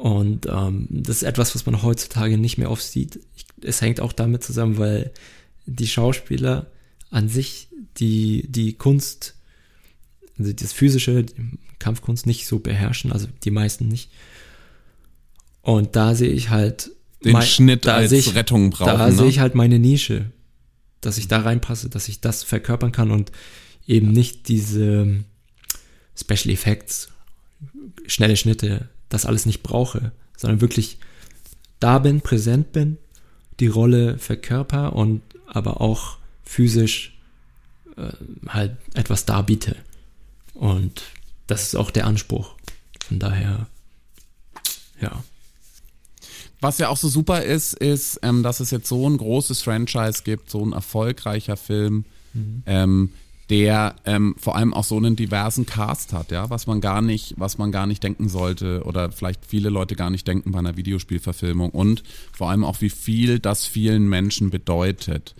und ähm, das ist etwas, was man heutzutage nicht mehr oft sieht. Ich, es hängt auch damit zusammen, weil die Schauspieler an sich die, die Kunst, also das physische, Kampfkunst nicht so beherrschen, also die meisten nicht. Und da sehe ich halt den mein, Schnitt als ich, Rettung brauchen. Da ne? sehe ich halt meine Nische, dass ich da reinpasse, dass ich das verkörpern kann und eben nicht diese Special Effects, schnelle Schnitte, das alles nicht brauche, sondern wirklich da bin, präsent bin, die Rolle verkörper und aber auch physisch äh, halt etwas darbiete. Und das ist auch der Anspruch. Von daher, ja. Was ja auch so super ist, ist, ähm, dass es jetzt so ein großes Franchise gibt, so ein erfolgreicher Film, mhm. ähm, der ähm, vor allem auch so einen diversen Cast hat, ja, was man gar nicht, was man gar nicht denken sollte oder vielleicht viele Leute gar nicht denken bei einer Videospielverfilmung und vor allem auch wie viel das vielen Menschen bedeutet.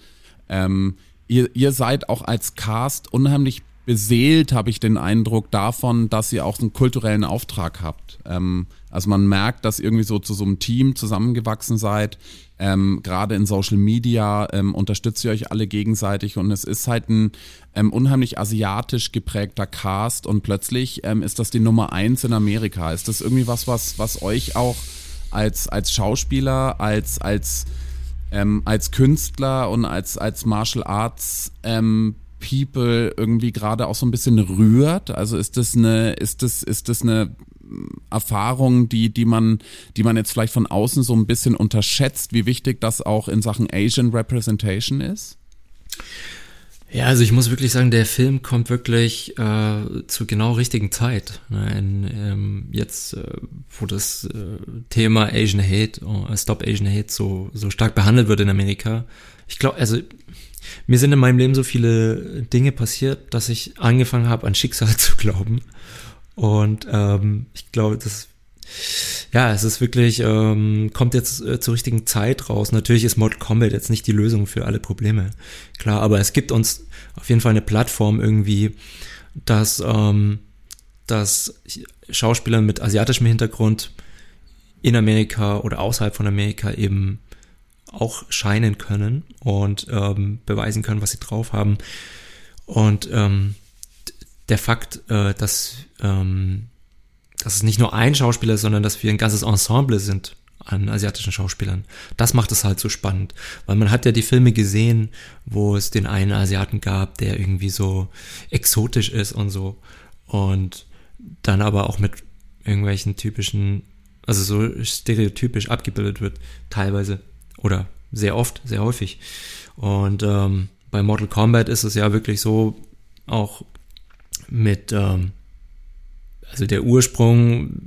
Ähm, ihr, ihr seid auch als Cast unheimlich beseelt, habe ich den Eindruck davon, dass ihr auch einen kulturellen Auftrag habt. Ähm, also man merkt, dass irgendwie so zu so einem Team zusammengewachsen seid. Ähm, Gerade in Social Media ähm, unterstützt ihr euch alle gegenseitig und es ist halt ein ähm, unheimlich asiatisch geprägter Cast und plötzlich ähm, ist das die Nummer eins in Amerika. Ist das irgendwie was, was, was euch auch als, als Schauspieler, als, als, ähm, als Künstler und als, als Martial Arts ähm, People irgendwie gerade auch so ein bisschen rührt? Also ist das eine, ist das, ist das eine Erfahrung, die, die man, die man jetzt vielleicht von außen so ein bisschen unterschätzt, wie wichtig das auch in Sachen Asian Representation ist? Ja, also ich muss wirklich sagen, der Film kommt wirklich äh, zur genau richtigen Zeit. Ne? In, ähm, jetzt, äh, wo das äh, Thema Asian Hate, äh, Stop Asian Hate so, so stark behandelt wird in Amerika. Ich glaube, also mir sind in meinem Leben so viele Dinge passiert, dass ich angefangen habe, an Schicksal zu glauben. Und ähm, ich glaube, das ja, es ist wirklich, ähm, kommt jetzt äh, zur richtigen Zeit raus. Natürlich ist Mortal Kombat jetzt nicht die Lösung für alle Probleme. Klar, aber es gibt uns auf jeden Fall eine Plattform irgendwie, dass, ähm, dass Schauspieler mit asiatischem Hintergrund in Amerika oder außerhalb von Amerika eben auch scheinen können und ähm, beweisen können, was sie drauf haben. Und ähm, der Fakt, äh, dass, ähm, dass es nicht nur ein Schauspieler ist, sondern dass wir ein ganzes Ensemble sind an asiatischen Schauspielern. Das macht es halt so spannend, weil man hat ja die Filme gesehen, wo es den einen Asiaten gab, der irgendwie so exotisch ist und so und dann aber auch mit irgendwelchen typischen, also so stereotypisch abgebildet wird, teilweise oder sehr oft, sehr häufig. Und ähm, bei Mortal Kombat ist es ja wirklich so, auch mit, ähm, also der Ursprung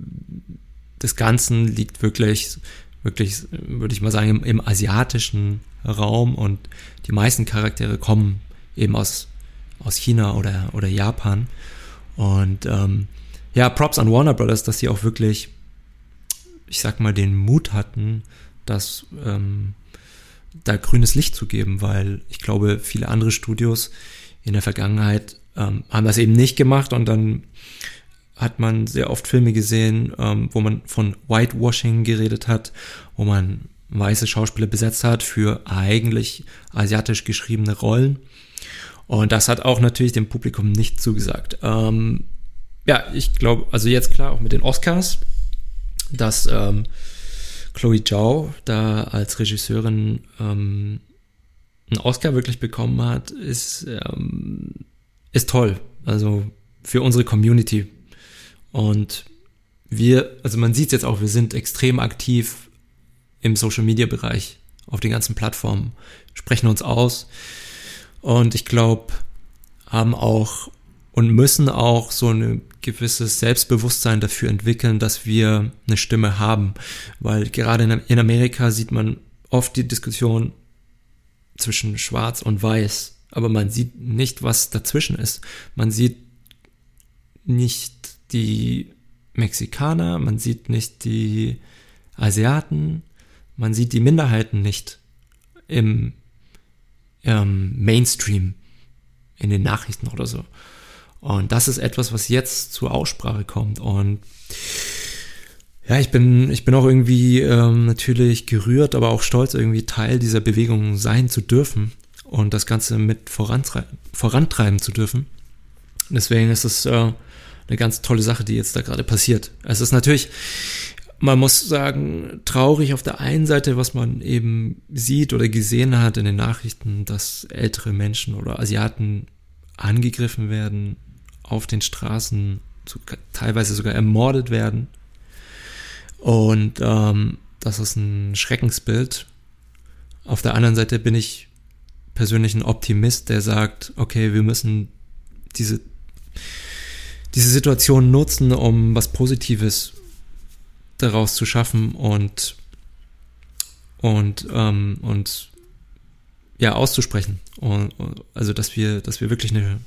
des Ganzen liegt wirklich, wirklich, würde ich mal sagen, im, im asiatischen Raum und die meisten Charaktere kommen eben aus, aus China oder, oder Japan. Und ähm, ja, Props an Warner Brothers, dass sie auch wirklich, ich sag mal, den Mut hatten, das ähm, da grünes Licht zu geben, weil ich glaube, viele andere Studios in der Vergangenheit ähm, haben das eben nicht gemacht und dann hat man sehr oft Filme gesehen, ähm, wo man von Whitewashing geredet hat, wo man weiße Schauspieler besetzt hat für eigentlich asiatisch geschriebene Rollen. Und das hat auch natürlich dem Publikum nicht zugesagt. Ähm, ja, ich glaube, also jetzt klar auch mit den Oscars, dass ähm, Chloe Zhao da als Regisseurin ähm, einen Oscar wirklich bekommen hat, ist, ähm, ist toll. Also für unsere Community. Und wir, also man sieht es jetzt auch, wir sind extrem aktiv im Social Media Bereich auf den ganzen Plattformen, sprechen uns aus. Und ich glaube, haben auch und müssen auch so ein gewisses Selbstbewusstsein dafür entwickeln, dass wir eine Stimme haben. Weil gerade in Amerika sieht man oft die Diskussion zwischen Schwarz und Weiß, aber man sieht nicht, was dazwischen ist. Man sieht nicht die Mexikaner, man sieht nicht die Asiaten, man sieht die Minderheiten nicht im ähm, Mainstream, in den Nachrichten oder so. Und das ist etwas, was jetzt zur Aussprache kommt. Und ja, ich bin, ich bin auch irgendwie ähm, natürlich gerührt, aber auch stolz, irgendwie Teil dieser Bewegung sein zu dürfen und das Ganze mit vorantreiben, vorantreiben zu dürfen. Deswegen ist es äh, eine ganz tolle Sache, die jetzt da gerade passiert. Es ist natürlich, man muss sagen, traurig auf der einen Seite, was man eben sieht oder gesehen hat in den Nachrichten, dass ältere Menschen oder Asiaten angegriffen werden, auf den Straßen, teilweise sogar ermordet werden. Und ähm, das ist ein Schreckensbild. Auf der anderen Seite bin ich persönlich ein Optimist, der sagt, okay, wir müssen diese, diese Situation nutzen, um was Positives daraus zu schaffen und, und, ähm, und ja, auszusprechen. Und, also, dass wir, dass wir wirklich eine,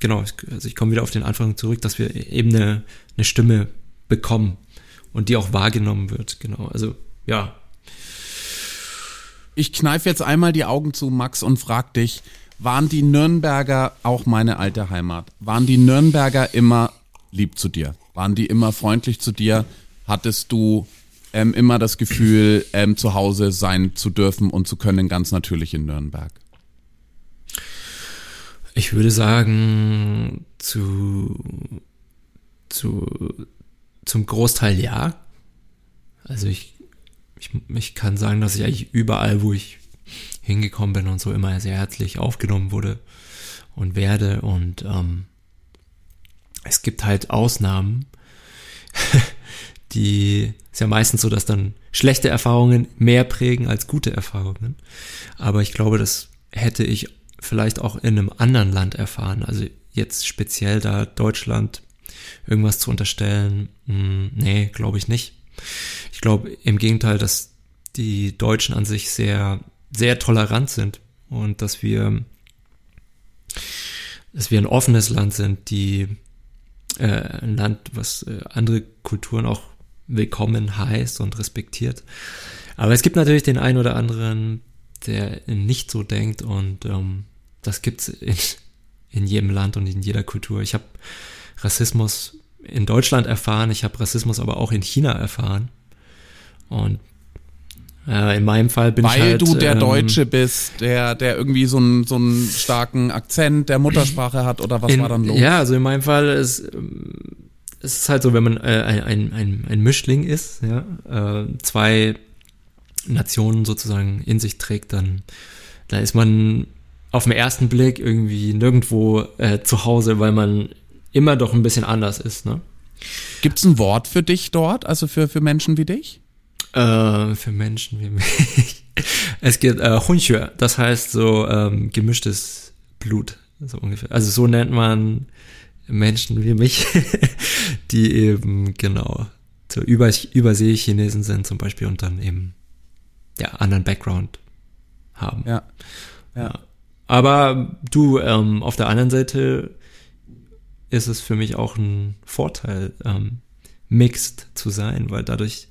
genau, also ich komme wieder auf den Anfang zurück, dass wir eben eine, eine Stimme bekommen und die auch wahrgenommen wird. Genau, also ja. Ich kneife jetzt einmal die Augen zu, Max, und frag dich, waren die Nürnberger auch meine alte Heimat? Waren die Nürnberger immer lieb zu dir? Waren die immer freundlich zu dir? Hattest du ähm, immer das Gefühl, ähm, zu Hause sein zu dürfen und zu können, ganz natürlich in Nürnberg? Ich würde sagen, zu, zu, zum Großteil ja. Also ich, ich, ich kann sagen, dass ich eigentlich überall, wo ich hingekommen bin und so immer sehr herzlich aufgenommen wurde und werde. Und ähm, es gibt halt Ausnahmen, die ist ja meistens so, dass dann schlechte Erfahrungen mehr prägen als gute Erfahrungen. Aber ich glaube, das hätte ich vielleicht auch in einem anderen Land erfahren. Also jetzt speziell da Deutschland irgendwas zu unterstellen, mh, hm, nee, glaube ich nicht. Ich glaube im Gegenteil, dass die Deutschen an sich sehr, sehr tolerant sind und dass wir, dass wir ein offenes Land sind, die äh, ein Land, was äh, andere Kulturen auch willkommen heißt und respektiert. Aber es gibt natürlich den einen oder anderen, der nicht so denkt und ähm, das gibt's in, in jedem Land und in jeder Kultur. Ich habe Rassismus in Deutschland erfahren, ich habe Rassismus aber auch in China erfahren. Und äh, in meinem Fall bin Weil ich halt, du der ähm, Deutsche bist, der, der irgendwie so einen, so einen starken Akzent der Muttersprache hat oder was in, war dann los? Ja, also in meinem Fall ist ähm, es ist halt so, wenn man äh, ein, ein, ein Mischling ist, ja, äh, zwei Nationen sozusagen in sich trägt, dann da ist man auf den ersten Blick irgendwie nirgendwo äh, zu Hause, weil man immer doch ein bisschen anders ist. Ne? Gibt's ein Wort für dich dort, also für, für Menschen wie dich? Äh, für Menschen wie mich. es gibt äh, Hunxue, das heißt so ähm, gemischtes Blut, so ungefähr. Also so nennt man Menschen wie mich, die eben genau so über, Übersee-Chinesen sind zum Beispiel und dann eben ja anderen Background haben. Ja. ja. Aber du, ähm, auf der anderen Seite ist es für mich auch ein Vorteil, ähm, mixed zu sein, weil dadurch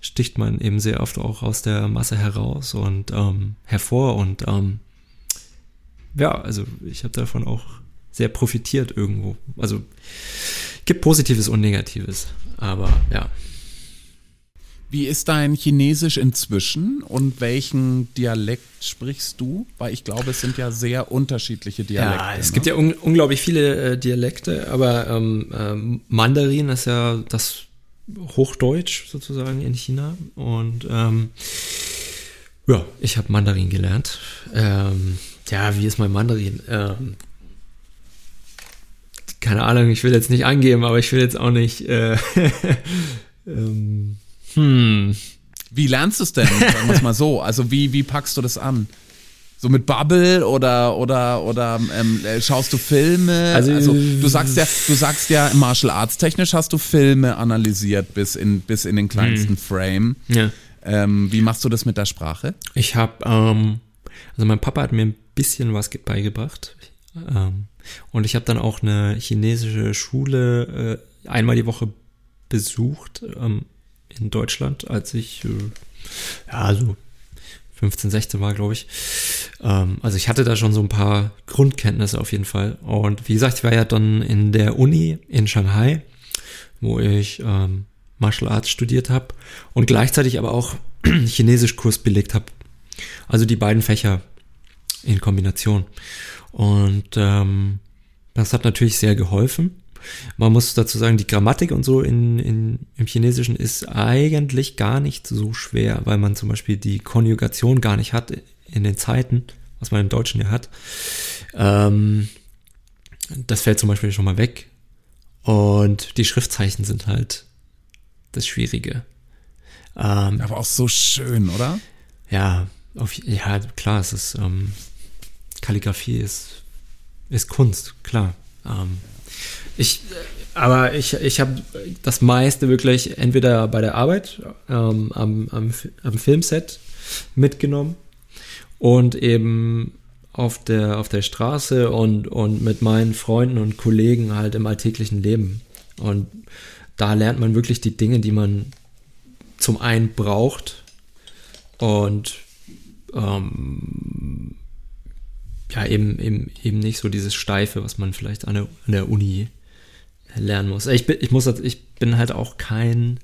sticht man eben sehr oft auch aus der Masse heraus und ähm, hervor und ähm, ja, also ich habe davon auch sehr profitiert irgendwo. Also gibt Positives und Negatives, aber ja. Wie ist dein Chinesisch inzwischen und welchen Dialekt sprichst du? Weil ich glaube, es sind ja sehr unterschiedliche Dialekte. Ja, es ne? gibt ja un unglaublich viele äh, Dialekte, aber ähm, ähm, Mandarin ist ja das Hochdeutsch sozusagen in China und ähm, ja, ich habe Mandarin gelernt. Ähm, ja, wie ist mein Mandarin? Ähm, keine Ahnung, ich will jetzt nicht angeben, aber ich will jetzt auch nicht. Äh, ähm, hm. Wie lernst du es denn? Sagen wir es mal so. Also wie, wie packst du das an? So mit Bubble oder oder oder ähm, äh, schaust du Filme? Also, also, du sagst ja, du sagst ja Martial Arts technisch hast du Filme analysiert bis in bis in den kleinsten hm. Frame. Ja. Ähm, wie machst du das mit der Sprache? Ich habe, ähm, also mein Papa hat mir ein bisschen was beigebracht. Ähm, und ich habe dann auch eine chinesische Schule äh, einmal die Woche besucht ähm, in Deutschland, als ich äh, ja so 15, 16 war, glaube ich. Ähm, also ich hatte da schon so ein paar Grundkenntnisse auf jeden Fall. Und wie gesagt, ich war ja dann in der Uni in Shanghai, wo ich ähm, Martial Arts studiert habe und gleichzeitig aber auch Chinesisch-Kurs belegt habe. Also die beiden Fächer in Kombination. Und ähm, das hat natürlich sehr geholfen. Man muss dazu sagen, die Grammatik und so in, in, im Chinesischen ist eigentlich gar nicht so schwer, weil man zum Beispiel die Konjugation gar nicht hat in den Zeiten, was man im Deutschen ja hat. Ähm, das fällt zum Beispiel schon mal weg. Und die Schriftzeichen sind halt das Schwierige. Ähm, Aber auch so schön, oder? Ja, auf, ja, klar, es ist ähm, Kalligrafie ist, ist Kunst, klar. Ähm, ich, aber ich, ich habe das meiste wirklich entweder bei der Arbeit ähm, am, am, am Filmset mitgenommen und eben auf der, auf der Straße und, und mit meinen Freunden und Kollegen halt im alltäglichen Leben. Und da lernt man wirklich die Dinge, die man zum einen braucht und ähm, ja, eben, eben, eben nicht so dieses Steife, was man vielleicht an der, an der Uni lernen muss. Ich bin, ich muss, ich bin halt auch kein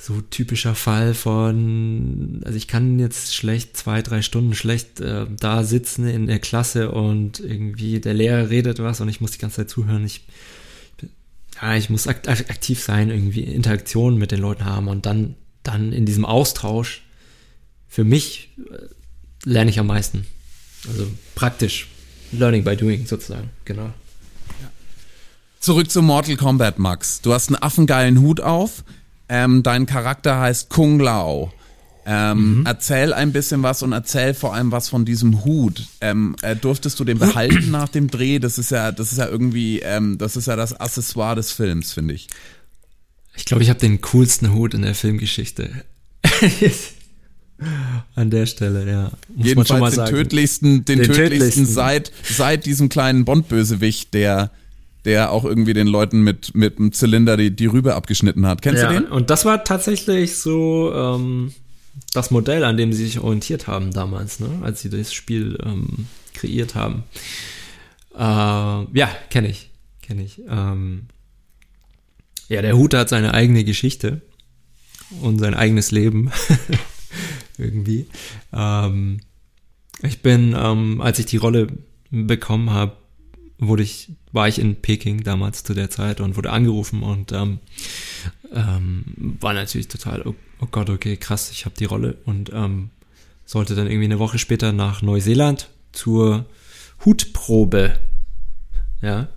so typischer Fall von, also ich kann jetzt schlecht zwei, drei Stunden schlecht äh, da sitzen in der Klasse und irgendwie der Lehrer redet was und ich muss die ganze Zeit zuhören. Ich, ja, ich muss aktiv sein, irgendwie Interaktion mit den Leuten haben und dann, dann in diesem Austausch für mich äh, lerne ich am meisten. Also praktisch. Learning by doing sozusagen, genau. Zurück zu Mortal Kombat, Max. Du hast einen affengeilen Hut auf. Ähm, dein Charakter heißt Kung Lao. Ähm, mhm. Erzähl ein bisschen was und erzähl vor allem was von diesem Hut. Ähm, äh, durftest du den behalten nach dem Dreh? Das ist ja, das ist ja irgendwie, ähm, das ist ja das Accessoire des Films, finde ich. Ich glaube, ich habe den coolsten Hut in der Filmgeschichte. An der Stelle, ja. Muss Jedenfalls man schon mal den sagen. tödlichsten, den, den tödlichsten, tödlichsten, seit, seit diesem kleinen Bond-Bösewicht, der, der auch irgendwie den Leuten mit, mit einem Zylinder die, die Rübe abgeschnitten hat. Kennst ja, du den? Und das war tatsächlich so ähm, das Modell, an dem sie sich orientiert haben damals, ne? als sie das Spiel ähm, kreiert haben. Äh, ja, kenne ich. Kenne ich. Ähm, ja, der Hut hat seine eigene Geschichte und sein eigenes Leben. irgendwie. Ähm, ich bin, ähm, als ich die Rolle bekommen habe, wurde ich, war ich in Peking damals zu der Zeit und wurde angerufen und ähm, ähm, war natürlich total, oh, oh Gott, okay, krass, ich habe die Rolle und ähm, sollte dann irgendwie eine Woche später nach Neuseeland zur Hutprobe. Ja.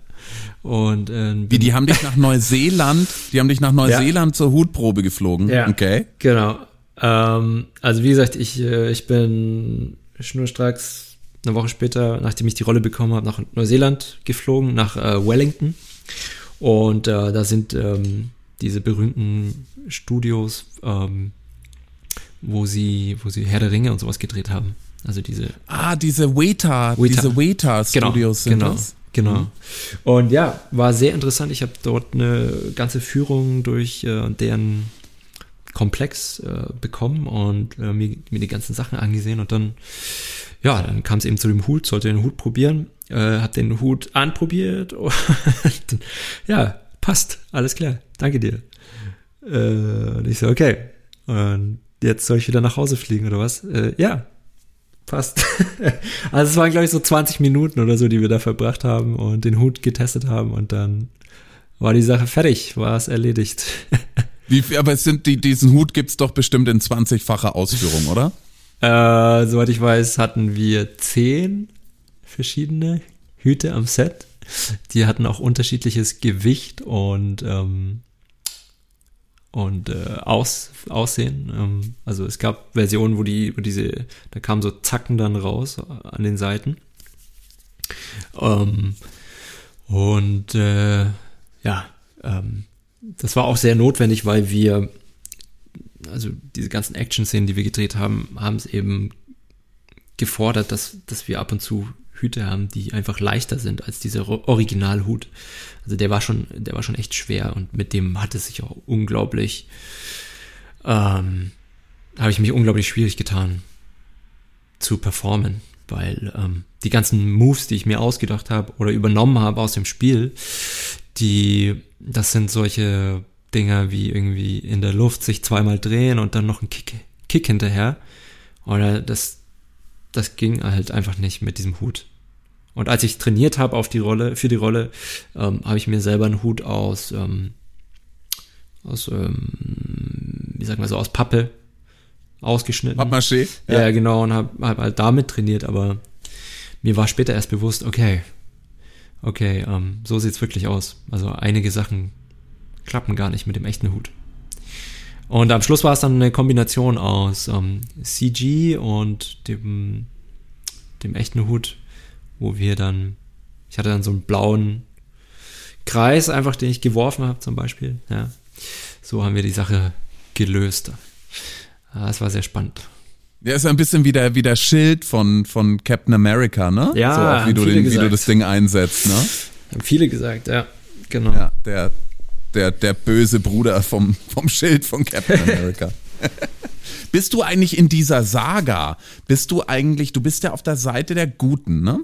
Und ähm, wie die haben dich nach Neuseeland, die haben dich nach Neuseeland ja. zur Hutprobe geflogen. Ja. Okay. Genau. Ähm, also wie gesagt, ich, äh, ich bin schnurstracks eine Woche später, nachdem ich die Rolle bekommen habe, nach Neuseeland geflogen, nach äh, Wellington. Und äh, da sind ähm, diese berühmten Studios, ähm, wo sie, wo sie Herr der Ringe und sowas gedreht haben. Also diese. Ah, diese Waiter. diese Waiter-Studios genau, sind genau. das. Genau. Mhm. Und ja, war sehr interessant. Ich habe dort eine ganze Führung durch äh, deren Komplex äh, bekommen und äh, mir, mir die ganzen Sachen angesehen und dann, ja, dann kam es eben zu dem Hut, sollte den Hut probieren, äh, hab den Hut anprobiert und ja, passt, alles klar, danke dir. Äh, und ich so, okay, und jetzt soll ich wieder nach Hause fliegen oder was? Äh, ja, passt. also es waren, glaube ich, so 20 Minuten oder so, die wir da verbracht haben und den Hut getestet haben und dann war die Sache fertig, war es erledigt. Wie, aber es sind die, diesen Hut gibt's doch bestimmt in 20-facher Ausführung, oder? Äh, soweit ich weiß, hatten wir zehn verschiedene Hüte am Set. Die hatten auch unterschiedliches Gewicht und ähm, und äh, aus, Aussehen. Ähm, also es gab Versionen, wo die, wo diese, da kamen so Zacken dann raus an den Seiten. Ähm, und äh, ja, ähm, das war auch sehr notwendig, weil wir, also diese ganzen Action-Szenen, die wir gedreht haben, haben es eben gefordert, dass, dass wir ab und zu Hüte haben, die einfach leichter sind als dieser Originalhut. Also der war schon, der war schon echt schwer und mit dem hat es sich auch unglaublich, ähm, habe ich mich unglaublich schwierig getan zu performen, weil ähm, die ganzen Moves, die ich mir ausgedacht habe oder übernommen habe aus dem Spiel, die, das sind solche Dinger wie irgendwie in der Luft sich zweimal drehen und dann noch ein Kick, Kick hinterher. Oder das, das ging halt einfach nicht mit diesem Hut. Und als ich trainiert habe auf die Rolle, für die Rolle, ähm, habe ich mir selber einen Hut aus, ähm, aus, ähm, wie sagen wir so, aus Pappe ausgeschnitten. Pappmaché? Ja, ja, genau, und habe hab halt damit trainiert, aber mir war später erst bewusst, okay, okay, ähm, so sieht's wirklich aus. Also einige Sachen klappen gar nicht mit dem echten Hut. Und am Schluss war es dann eine Kombination aus ähm, CG und dem, dem echten Hut, wo wir dann, ich hatte dann so einen blauen Kreis, einfach den ich geworfen habe zum Beispiel. Ja, so haben wir die Sache gelöst. Das war sehr spannend. Der ist ein bisschen wie der, wie der Schild von, von Captain America, ne? Ja, so auch wie du, den, wie du das Ding einsetzt, ne? Haben viele gesagt, ja, genau. Ja, der, der, der böse Bruder vom, vom Schild von Captain America. bist du eigentlich in dieser Saga? Bist du eigentlich, du bist ja auf der Seite der Guten, ne?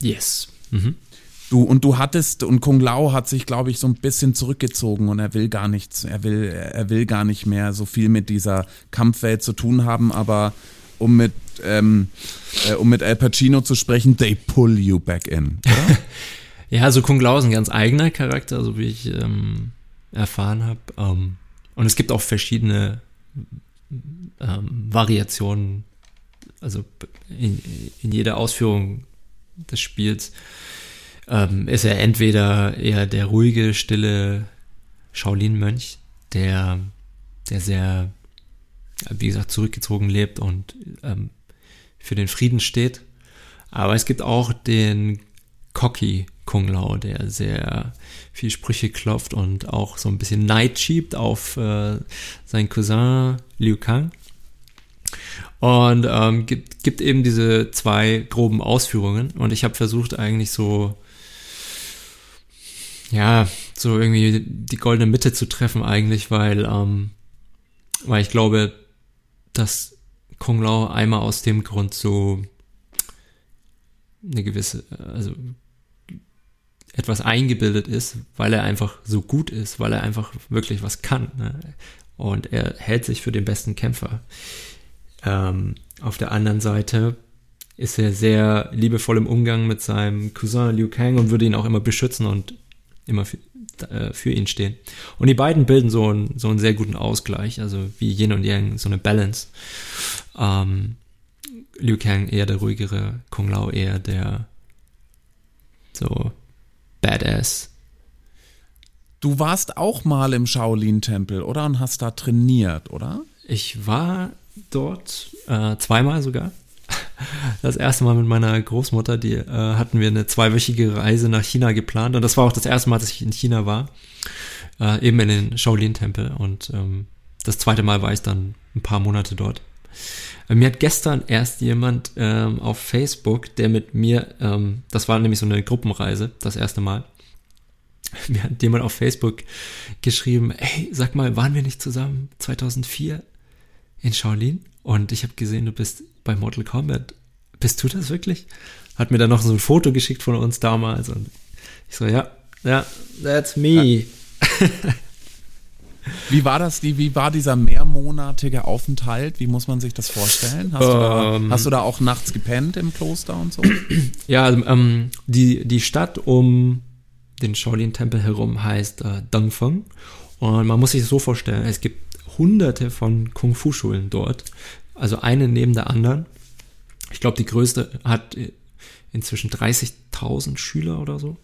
Yes. Mhm. Du, und du hattest, und Kung Lao hat sich, glaube ich, so ein bisschen zurückgezogen und er will gar nichts, er will, er will gar nicht mehr so viel mit dieser Kampfwelt zu tun haben, aber um mit, ähm, äh, um mit Al Pacino zu sprechen, they pull you back in, oder? ja, also Kung Lao ist ein ganz eigener Charakter, so wie ich ähm, erfahren habe. Ähm, und es gibt auch verschiedene ähm, Variationen, also in, in jeder Ausführung des Spiels ähm, ist er entweder eher der ruhige, stille Shaolin-Mönch, der, der sehr, wie gesagt, zurückgezogen lebt und ähm, für den Frieden steht. Aber es gibt auch den Cocky Kung Lao, der sehr viel Sprüche klopft und auch so ein bisschen Neid schiebt auf äh, seinen Cousin Liu Kang. Und ähm, gibt, gibt eben diese zwei groben Ausführungen. Und ich habe versucht eigentlich so ja, so irgendwie die goldene Mitte zu treffen eigentlich, weil, ähm, weil ich glaube, dass Kung Lao einmal aus dem Grund so eine gewisse, also etwas eingebildet ist, weil er einfach so gut ist, weil er einfach wirklich was kann. Ne? Und er hält sich für den besten Kämpfer. Ähm, auf der anderen Seite ist er sehr liebevoll im Umgang mit seinem Cousin Liu Kang und würde ihn auch immer beschützen und immer für, äh, für ihn stehen. Und die beiden bilden so, ein, so einen sehr guten Ausgleich, also wie Yin und Yang, so eine Balance. Ähm, Liu Kang eher der ruhigere, Kung Lao eher der so Badass. Du warst auch mal im Shaolin-Tempel, oder? Und hast da trainiert, oder? Ich war dort äh, zweimal sogar das erste Mal mit meiner Großmutter, die äh, hatten wir eine zweiwöchige Reise nach China geplant und das war auch das erste Mal, dass ich in China war, äh, eben in den Shaolin-Tempel und ähm, das zweite Mal war ich dann ein paar Monate dort. Äh, mir hat gestern erst jemand ähm, auf Facebook, der mit mir, ähm, das war nämlich so eine Gruppenreise, das erste Mal, mir hat jemand auf Facebook geschrieben, ey, sag mal, waren wir nicht zusammen 2004 in Shaolin? Und ich habe gesehen, du bist bei Mortal Kombat. Bist du das wirklich? Hat mir dann noch so ein Foto geschickt von uns damals und ich so, ja, ja, that's me. Ja. Wie war das, die, wie war dieser mehrmonatige Aufenthalt? Wie muss man sich das vorstellen? Hast, um, du, da, ähm. hast du da auch nachts gepennt im Kloster und so? Ja, also, ähm, die, die Stadt um den Shaolin-Tempel herum heißt äh, Dongfeng. Und man muss sich das so vorstellen, es gibt hunderte von Kung-Fu-Schulen dort also eine neben der anderen. Ich glaube, die größte hat inzwischen 30.000 Schüler oder so.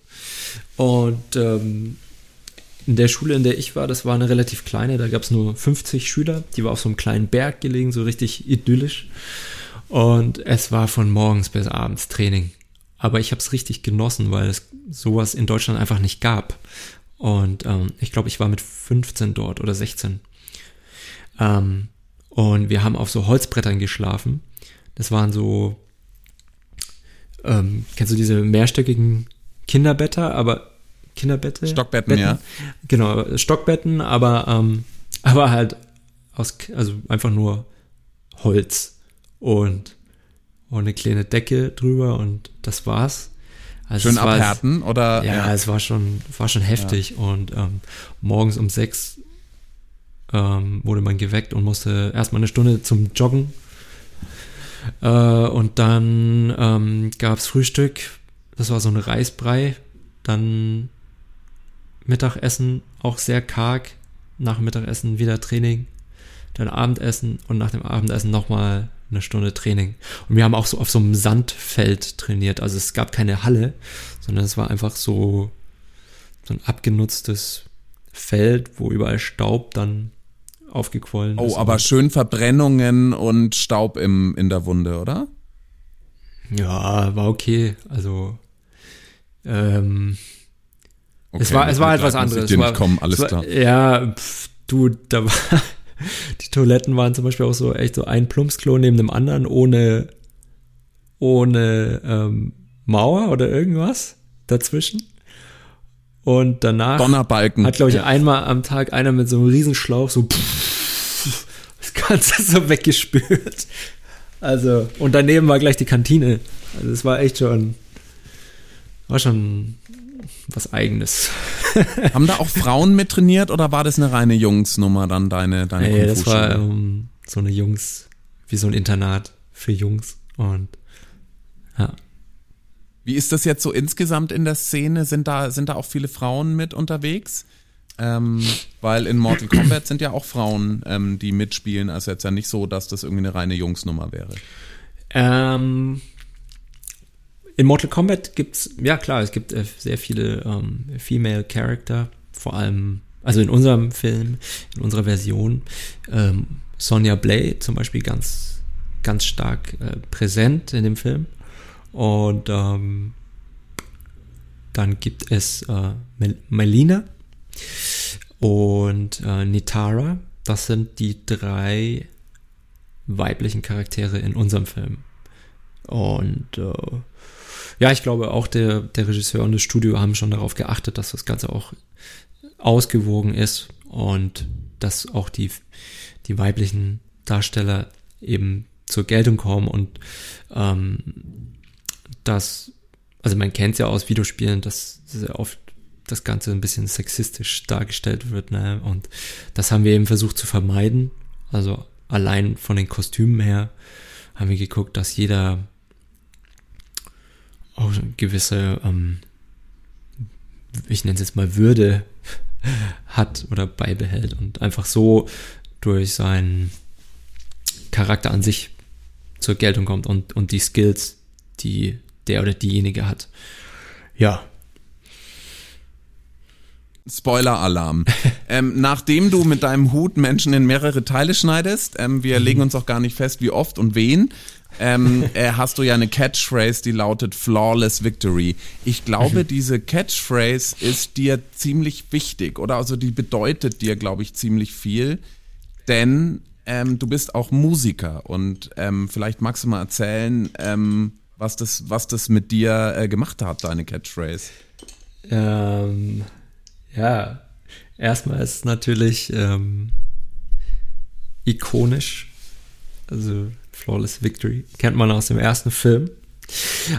Und ähm, in der Schule, in der ich war, das war eine relativ kleine, da gab es nur 50 Schüler. Die war auf so einem kleinen Berg gelegen, so richtig idyllisch. Und es war von morgens bis abends Training. Aber ich habe es richtig genossen, weil es sowas in Deutschland einfach nicht gab. Und ähm, ich glaube, ich war mit 15 dort oder 16. Ähm, und wir haben auf so Holzbrettern geschlafen. Das waren so ähm, kennst du diese mehrstöckigen Kinderbetter, aber Kinderbette? Stockbetten, Betten? ja. Genau, Stockbetten, aber, ähm, aber halt aus, also einfach nur Holz und, und eine kleine Decke drüber und das war's. Also Schön abhärten oder? Ja, ja, es war schon, war schon heftig ja. und ähm, morgens um sechs ähm, wurde man geweckt und musste erstmal eine Stunde zum Joggen. Äh, und dann ähm, gab es Frühstück, das war so ein Reisbrei, dann Mittagessen auch sehr karg, nach Mittagessen wieder Training, dann Abendessen und nach dem Abendessen nochmal eine Stunde Training. Und wir haben auch so auf so einem Sandfeld trainiert. Also es gab keine Halle, sondern es war einfach so, so ein abgenutztes Feld, wo überall Staub dann aufgequollen oh, ist. Oh, aber schön Verbrennungen und Staub im, in der Wunde, oder? Ja, war okay. Also, ähm, okay, es war, es war halt was anderes. Ich nicht kommen, alles war, klar. Ja, pf, du, da war, die Toiletten waren zum Beispiel auch so echt so ein Plumpsklo neben dem anderen ohne, ohne ähm, Mauer oder irgendwas dazwischen. Und danach Donnerbalken. hat, glaube ich, einmal am Tag einer mit so einem Riesenschlauch so pff, das Ganze so weggespült. Also, und daneben war gleich die Kantine. Also es war echt schon, war schon was Eigenes. Haben da auch Frauen mit trainiert oder war das eine reine Jungsnummer dann deine deine Nee, das war ähm, so eine Jungs, wie so ein Internat für Jungs und ja. Wie ist das jetzt so insgesamt in der Szene? Sind da sind da auch viele Frauen mit unterwegs? Ähm, weil in Mortal Kombat sind ja auch Frauen, ähm, die mitspielen. Also jetzt ja nicht so, dass das irgendwie eine reine Jungsnummer wäre. Ähm, in Mortal Kombat gibt's, ja klar, es gibt äh, sehr viele ähm, Female Character, vor allem, also in unserem Film, in unserer Version, ähm, Sonja Blade zum Beispiel ganz, ganz stark äh, präsent in dem Film. Und ähm, dann gibt es äh, Mel Melina und äh, Nitara. Das sind die drei weiblichen Charaktere in unserem Film. Und äh, ja, ich glaube auch der, der Regisseur und das Studio haben schon darauf geachtet, dass das Ganze auch ausgewogen ist und dass auch die, die weiblichen Darsteller eben zur Geltung kommen und ähm, dass, also man kennt es ja aus Videospielen, dass sehr oft das Ganze ein bisschen sexistisch dargestellt wird, ne? Und das haben wir eben versucht zu vermeiden. Also allein von den Kostümen her haben wir geguckt, dass jeder auch eine gewisse, ähm, ich nenne es jetzt mal Würde hat oder beibehält und einfach so durch seinen Charakter an sich zur Geltung kommt und, und die Skills, die der oder diejenige hat. Ja. Spoiler-Alarm. ähm, nachdem du mit deinem Hut Menschen in mehrere Teile schneidest, ähm, wir mhm. legen uns auch gar nicht fest, wie oft und wen, ähm, äh, hast du ja eine Catchphrase, die lautet Flawless Victory. Ich glaube, mhm. diese Catchphrase ist dir ziemlich wichtig, oder? Also die bedeutet dir, glaube ich, ziemlich viel, denn ähm, du bist auch Musiker und ähm, vielleicht magst du mal erzählen, ähm, was, das, was das mit dir äh, gemacht hat, deine Catchphrase. Ähm, ja, erstmal ist es natürlich ähm, ikonisch. Also Flawless Victory. Kennt man aus dem ersten Film.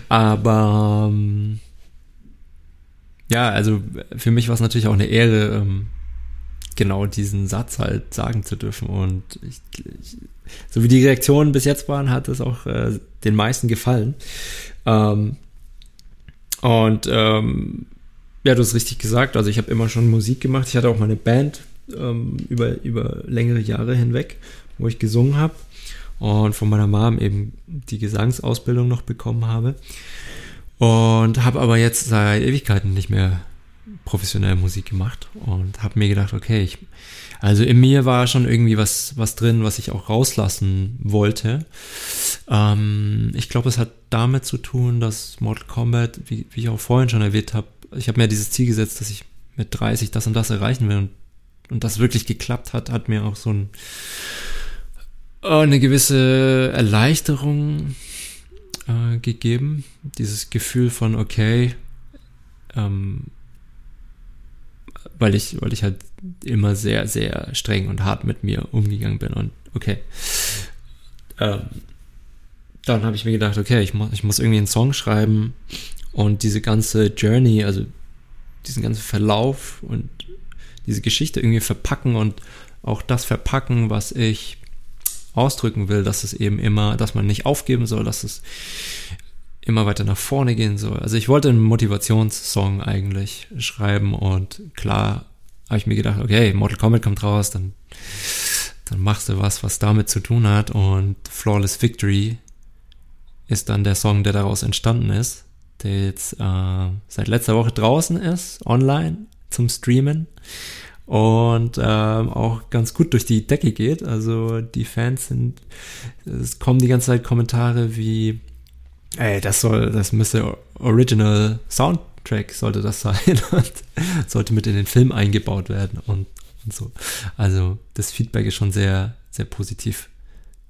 Aber ähm, ja, also für mich war es natürlich auch eine Ehre, ähm, genau diesen Satz halt sagen zu dürfen. Und ich, ich, so wie die Reaktionen bis jetzt waren, hat es auch äh, den meisten gefallen. Ähm, und ähm, ja, du hast richtig gesagt. Also ich habe immer schon Musik gemacht. Ich hatte auch meine Band ähm, über, über längere Jahre hinweg, wo ich gesungen habe und von meiner Mom eben die Gesangsausbildung noch bekommen habe. Und habe aber jetzt seit Ewigkeiten nicht mehr professionell Musik gemacht und habe mir gedacht, okay, ich, also in mir war schon irgendwie was, was drin, was ich auch rauslassen wollte. Ähm, ich glaube, es hat damit zu tun, dass Mortal Kombat, wie, wie ich auch vorhin schon erwähnt habe, ich habe mir dieses Ziel gesetzt, dass ich mit 30 das und das erreichen will und, und das wirklich geklappt hat, hat mir auch so ein eine gewisse Erleichterung äh, gegeben. Dieses Gefühl von, okay, ähm, weil ich, weil ich halt immer sehr, sehr streng und hart mit mir umgegangen bin und okay. Ähm, dann habe ich mir gedacht, okay, ich muss, ich muss irgendwie einen Song schreiben und diese ganze Journey, also diesen ganzen Verlauf und diese Geschichte irgendwie verpacken und auch das verpacken, was ich ausdrücken will, dass es eben immer, dass man nicht aufgeben soll, dass es immer weiter nach vorne gehen soll. Also ich wollte einen Motivationssong eigentlich schreiben und klar habe ich mir gedacht, okay, Mortal Kombat kommt raus, dann, dann machst du was, was damit zu tun hat und Flawless Victory ist dann der Song, der daraus entstanden ist, der jetzt äh, seit letzter Woche draußen ist, online zum Streamen und ähm, auch ganz gut durch die Decke geht. Also die Fans sind, es kommen die ganze Zeit Kommentare wie, ey, das soll, das müsste Original Soundtrack sollte das sein und sollte mit in den Film eingebaut werden und, und so. Also das Feedback ist schon sehr, sehr positiv.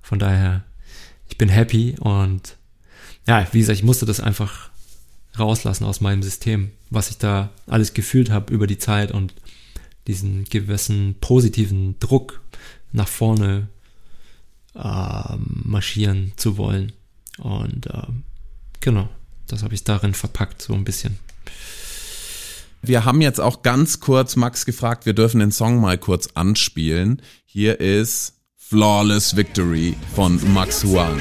Von daher, ich bin happy und ja, wie gesagt, ich musste das einfach rauslassen aus meinem System, was ich da alles gefühlt habe über die Zeit und diesen gewissen positiven Druck nach vorne äh, marschieren zu wollen. Und äh, genau, das habe ich darin verpackt, so ein bisschen. Wir haben jetzt auch ganz kurz Max gefragt, wir dürfen den Song mal kurz anspielen. Hier ist Flawless Victory von Max Huang.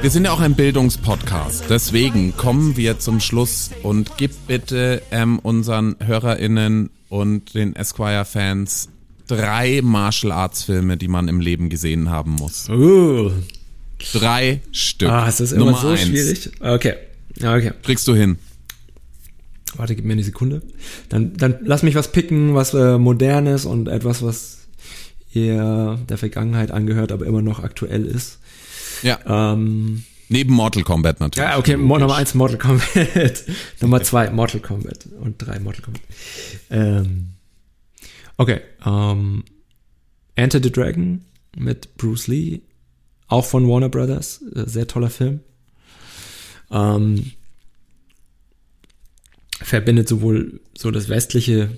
Wir sind ja auch ein Bildungspodcast, deswegen kommen wir zum Schluss und gib bitte ähm, unseren HörerInnen und den Esquire-Fans drei Martial Arts Filme, die man im Leben gesehen haben muss. Uh. Drei Stück. Ah, ist das immer Nummer so eins. schwierig? Okay. Okay. Kriegst du hin. Warte, gib mir eine Sekunde. Dann, dann lass mich was picken, was äh, modernes und etwas, was eher der Vergangenheit angehört, aber immer noch aktuell ist. Ja. Ähm, Neben Mortal Kombat natürlich. Ja, okay, logisch. Nummer eins Mortal Kombat, Nummer zwei Mortal Kombat und drei Mortal Kombat. Ähm, okay, ähm, Enter the Dragon mit Bruce Lee, auch von Warner Brothers, äh, sehr toller Film. Ähm, verbindet sowohl so das westliche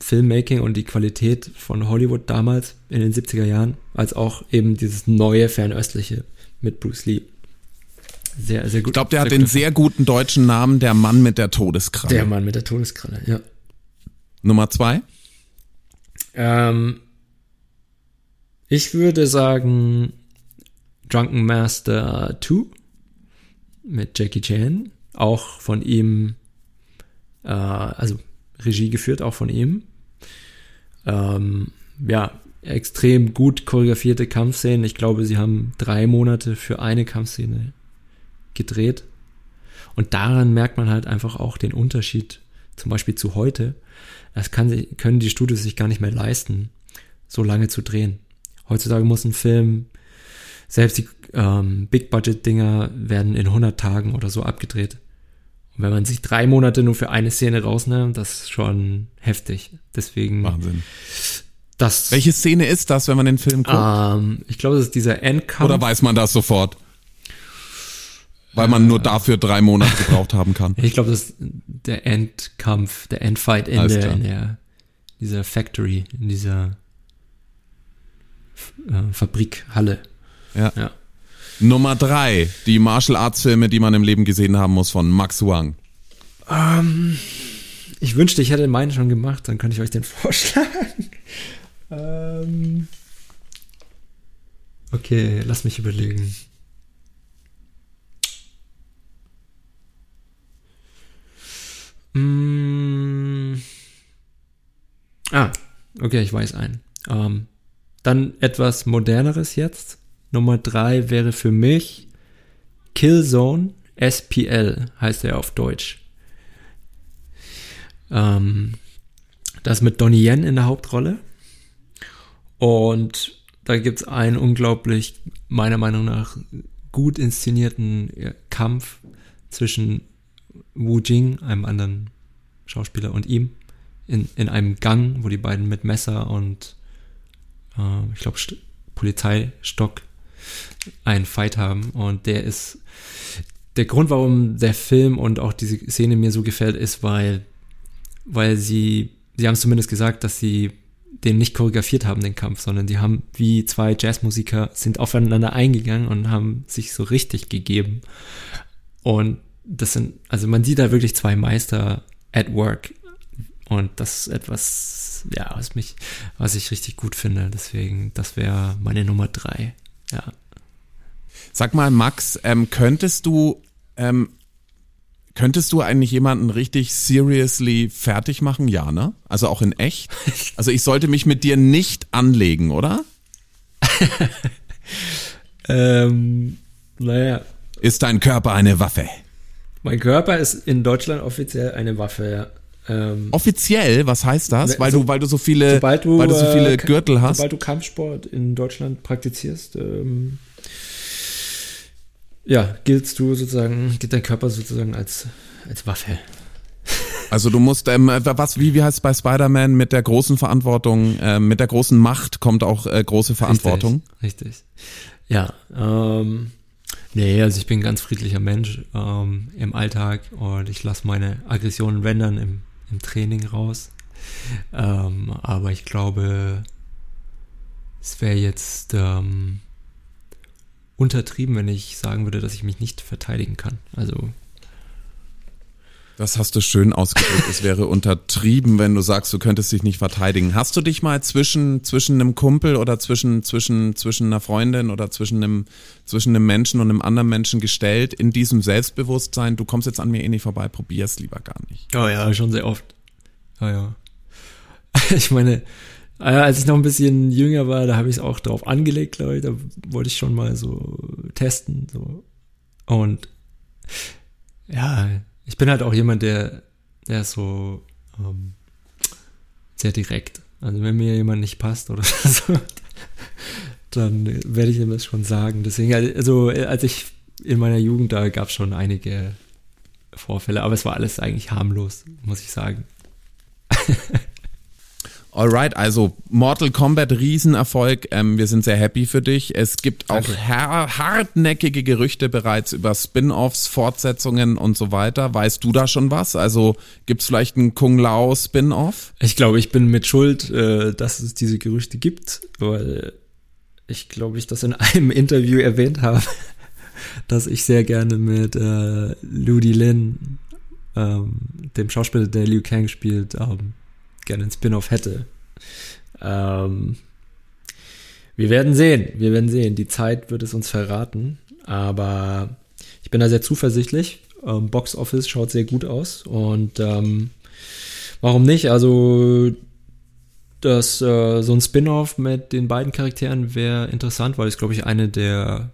Filmmaking und die Qualität von Hollywood damals in den 70er Jahren, als auch eben dieses neue fernöstliche mit Bruce Lee. Sehr, sehr gut. Ich glaube, der hat den sehr guten deutschen Namen, der Mann mit der Todeskralle. Der Mann mit der Todeskralle, ja. Nummer zwei? Ähm, ich würde sagen Drunken Master 2 mit Jackie Chan, auch von ihm, äh, also Regie geführt, auch von ihm. Ähm, ja, extrem gut choreografierte Kampfszenen. Ich glaube, sie haben drei Monate für eine Kampfszene gedreht. Und daran merkt man halt einfach auch den Unterschied, zum Beispiel zu heute. Das kann, können die Studios sich gar nicht mehr leisten, so lange zu drehen. Heutzutage muss ein Film, selbst die ähm, Big-Budget-Dinger werden in 100 Tagen oder so abgedreht. Und wenn man sich drei Monate nur für eine Szene rausnimmt, das ist schon heftig. Deswegen. Wahnsinn. Das, Welche Szene ist das, wenn man den Film guckt? Ähm, ich glaube, das ist dieser Endkampf. Oder weiß man das sofort? Weil man nur dafür drei Monate gebraucht haben kann. Ich glaube, das ist der Endkampf, der Endfight in, der, in der, dieser Factory, in dieser äh, Fabrikhalle. Ja. ja. Nummer drei, die Martial Arts Filme, die man im Leben gesehen haben muss, von Max Wang. Ähm, ich wünschte, ich hätte meinen schon gemacht, dann könnte ich euch den vorschlagen. Ähm. Okay, lass mich überlegen. Mm. Ah, okay, ich weiß ein. Ähm, dann etwas moderneres jetzt. Nummer drei wäre für mich Killzone SPL, heißt er auf Deutsch. Ähm, das mit Donnie Yen in der Hauptrolle. Und da gibt es einen unglaublich, meiner Meinung nach, gut inszenierten Kampf zwischen Wu Jing, einem anderen Schauspieler, und ihm in, in einem Gang, wo die beiden mit Messer und äh, ich glaube Polizeistock einen Fight haben. Und der ist der Grund, warum der Film und auch diese Szene mir so gefällt, ist, weil, weil sie, sie haben es zumindest gesagt, dass sie den nicht choreografiert haben, den Kampf, sondern die haben wie zwei Jazzmusiker sind aufeinander eingegangen und haben sich so richtig gegeben. Und das sind, also man sieht da wirklich zwei Meister at work. Und das ist etwas, ja, was mich, was ich richtig gut finde. Deswegen, das wäre meine Nummer drei. Ja. Sag mal, Max, ähm, könntest du ähm, Könntest du eigentlich jemanden richtig seriously fertig machen? Ja, ne? Also auch in echt? Also ich sollte mich mit dir nicht anlegen, oder? ähm, naja. Ist dein Körper eine Waffe? Mein Körper ist in Deutschland offiziell eine Waffe, ja. Ähm, offiziell, was heißt das? Weil so, du, weil du so viele, du, weil du so viele äh, Gürtel hast. Sobald du Kampfsport in Deutschland praktizierst, ähm, ja, giltst du sozusagen, gilt dein Körper sozusagen als, als Waffe. Also du musst, ähm, was, wie, wie heißt es bei Spider-Man, mit der großen Verantwortung, äh, mit der großen Macht kommt auch äh, große Verantwortung. Richtig, richtig. Ja, ähm, nee, also ich bin ein ganz friedlicher Mensch ähm, im Alltag und ich lasse meine Aggressionen wendern im, im Training raus. Ähm, aber ich glaube, es wäre jetzt ähm, untertrieben, wenn ich sagen würde, dass ich mich nicht verteidigen kann. Also. Das hast du schön ausgedrückt. es wäre untertrieben, wenn du sagst, du könntest dich nicht verteidigen. Hast du dich mal zwischen, zwischen einem Kumpel oder zwischen, zwischen, zwischen einer Freundin oder zwischen einem, zwischen einem Menschen und einem anderen Menschen gestellt in diesem Selbstbewusstsein, du kommst jetzt an mir eh nicht vorbei, probier's lieber gar nicht. Oh ja, schon sehr oft. Ja, ja. Ich meine, als ich noch ein bisschen jünger war, da habe ich es auch drauf angelegt, glaube ich. Da wollte ich schon mal so testen. So. Und ja, ich bin halt auch jemand, der, der so ähm, sehr direkt. Also wenn mir jemand nicht passt oder so, dann werde ich ihm das schon sagen. Deswegen, also als ich in meiner Jugend, da gab es schon einige Vorfälle, aber es war alles eigentlich harmlos, muss ich sagen. Alright, also Mortal Kombat Riesenerfolg. Ähm, wir sind sehr happy für dich. Es gibt auch hartnäckige Gerüchte bereits über Spin-offs, Fortsetzungen und so weiter. Weißt du da schon was? Also gibt es vielleicht einen Kung Lao Spin-off? Ich glaube, ich bin mit Schuld, äh, dass es diese Gerüchte gibt, weil ich glaube, ich das in einem Interview erwähnt habe, dass ich sehr gerne mit äh, Ludi Lin, ähm, dem Schauspieler, der Liu Kang spielt, ähm, gerne ein Spin-off hätte. Ähm, wir werden sehen, wir werden sehen. Die Zeit wird es uns verraten, aber ich bin da sehr zuversichtlich. Ähm, Box Office schaut sehr gut aus und ähm, warum nicht? Also das äh, so ein Spin-off mit den beiden Charakteren wäre interessant, weil es glaube ich eine der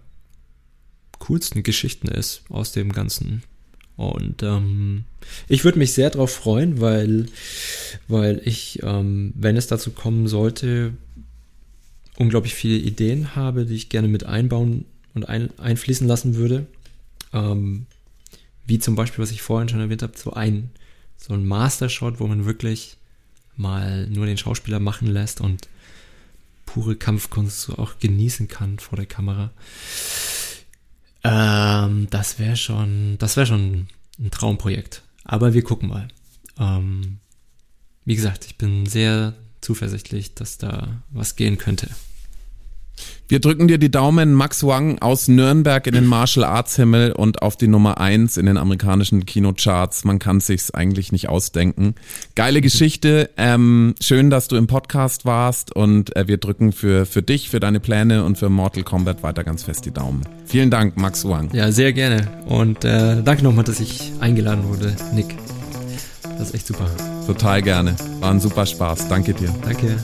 coolsten Geschichten ist aus dem ganzen und ähm, ich würde mich sehr darauf freuen, weil, weil ich, ähm, wenn es dazu kommen sollte, unglaublich viele Ideen habe, die ich gerne mit einbauen und ein, einfließen lassen würde. Ähm, wie zum Beispiel, was ich vorhin schon erwähnt habe, so ein, so ein Master-Shot, wo man wirklich mal nur den Schauspieler machen lässt und pure Kampfkunst so auch genießen kann vor der Kamera. Ähm, das wäre schon, das wäre schon ein Traumprojekt. Aber wir gucken mal. Ähm, wie gesagt, ich bin sehr zuversichtlich, dass da was gehen könnte. Wir drücken dir die Daumen, Max Wang aus Nürnberg in den Martial Arts Himmel und auf die Nummer eins in den amerikanischen Kinocharts. Man kann sich's eigentlich nicht ausdenken. Geile Geschichte. Ähm, schön, dass du im Podcast warst und äh, wir drücken für, für dich, für deine Pläne und für Mortal Kombat weiter ganz fest die Daumen. Vielen Dank, Max Wang. Ja, sehr gerne. Und äh, danke nochmal, dass ich eingeladen wurde, Nick. Das ist echt super. Total gerne. War ein super Spaß. Danke dir. Danke.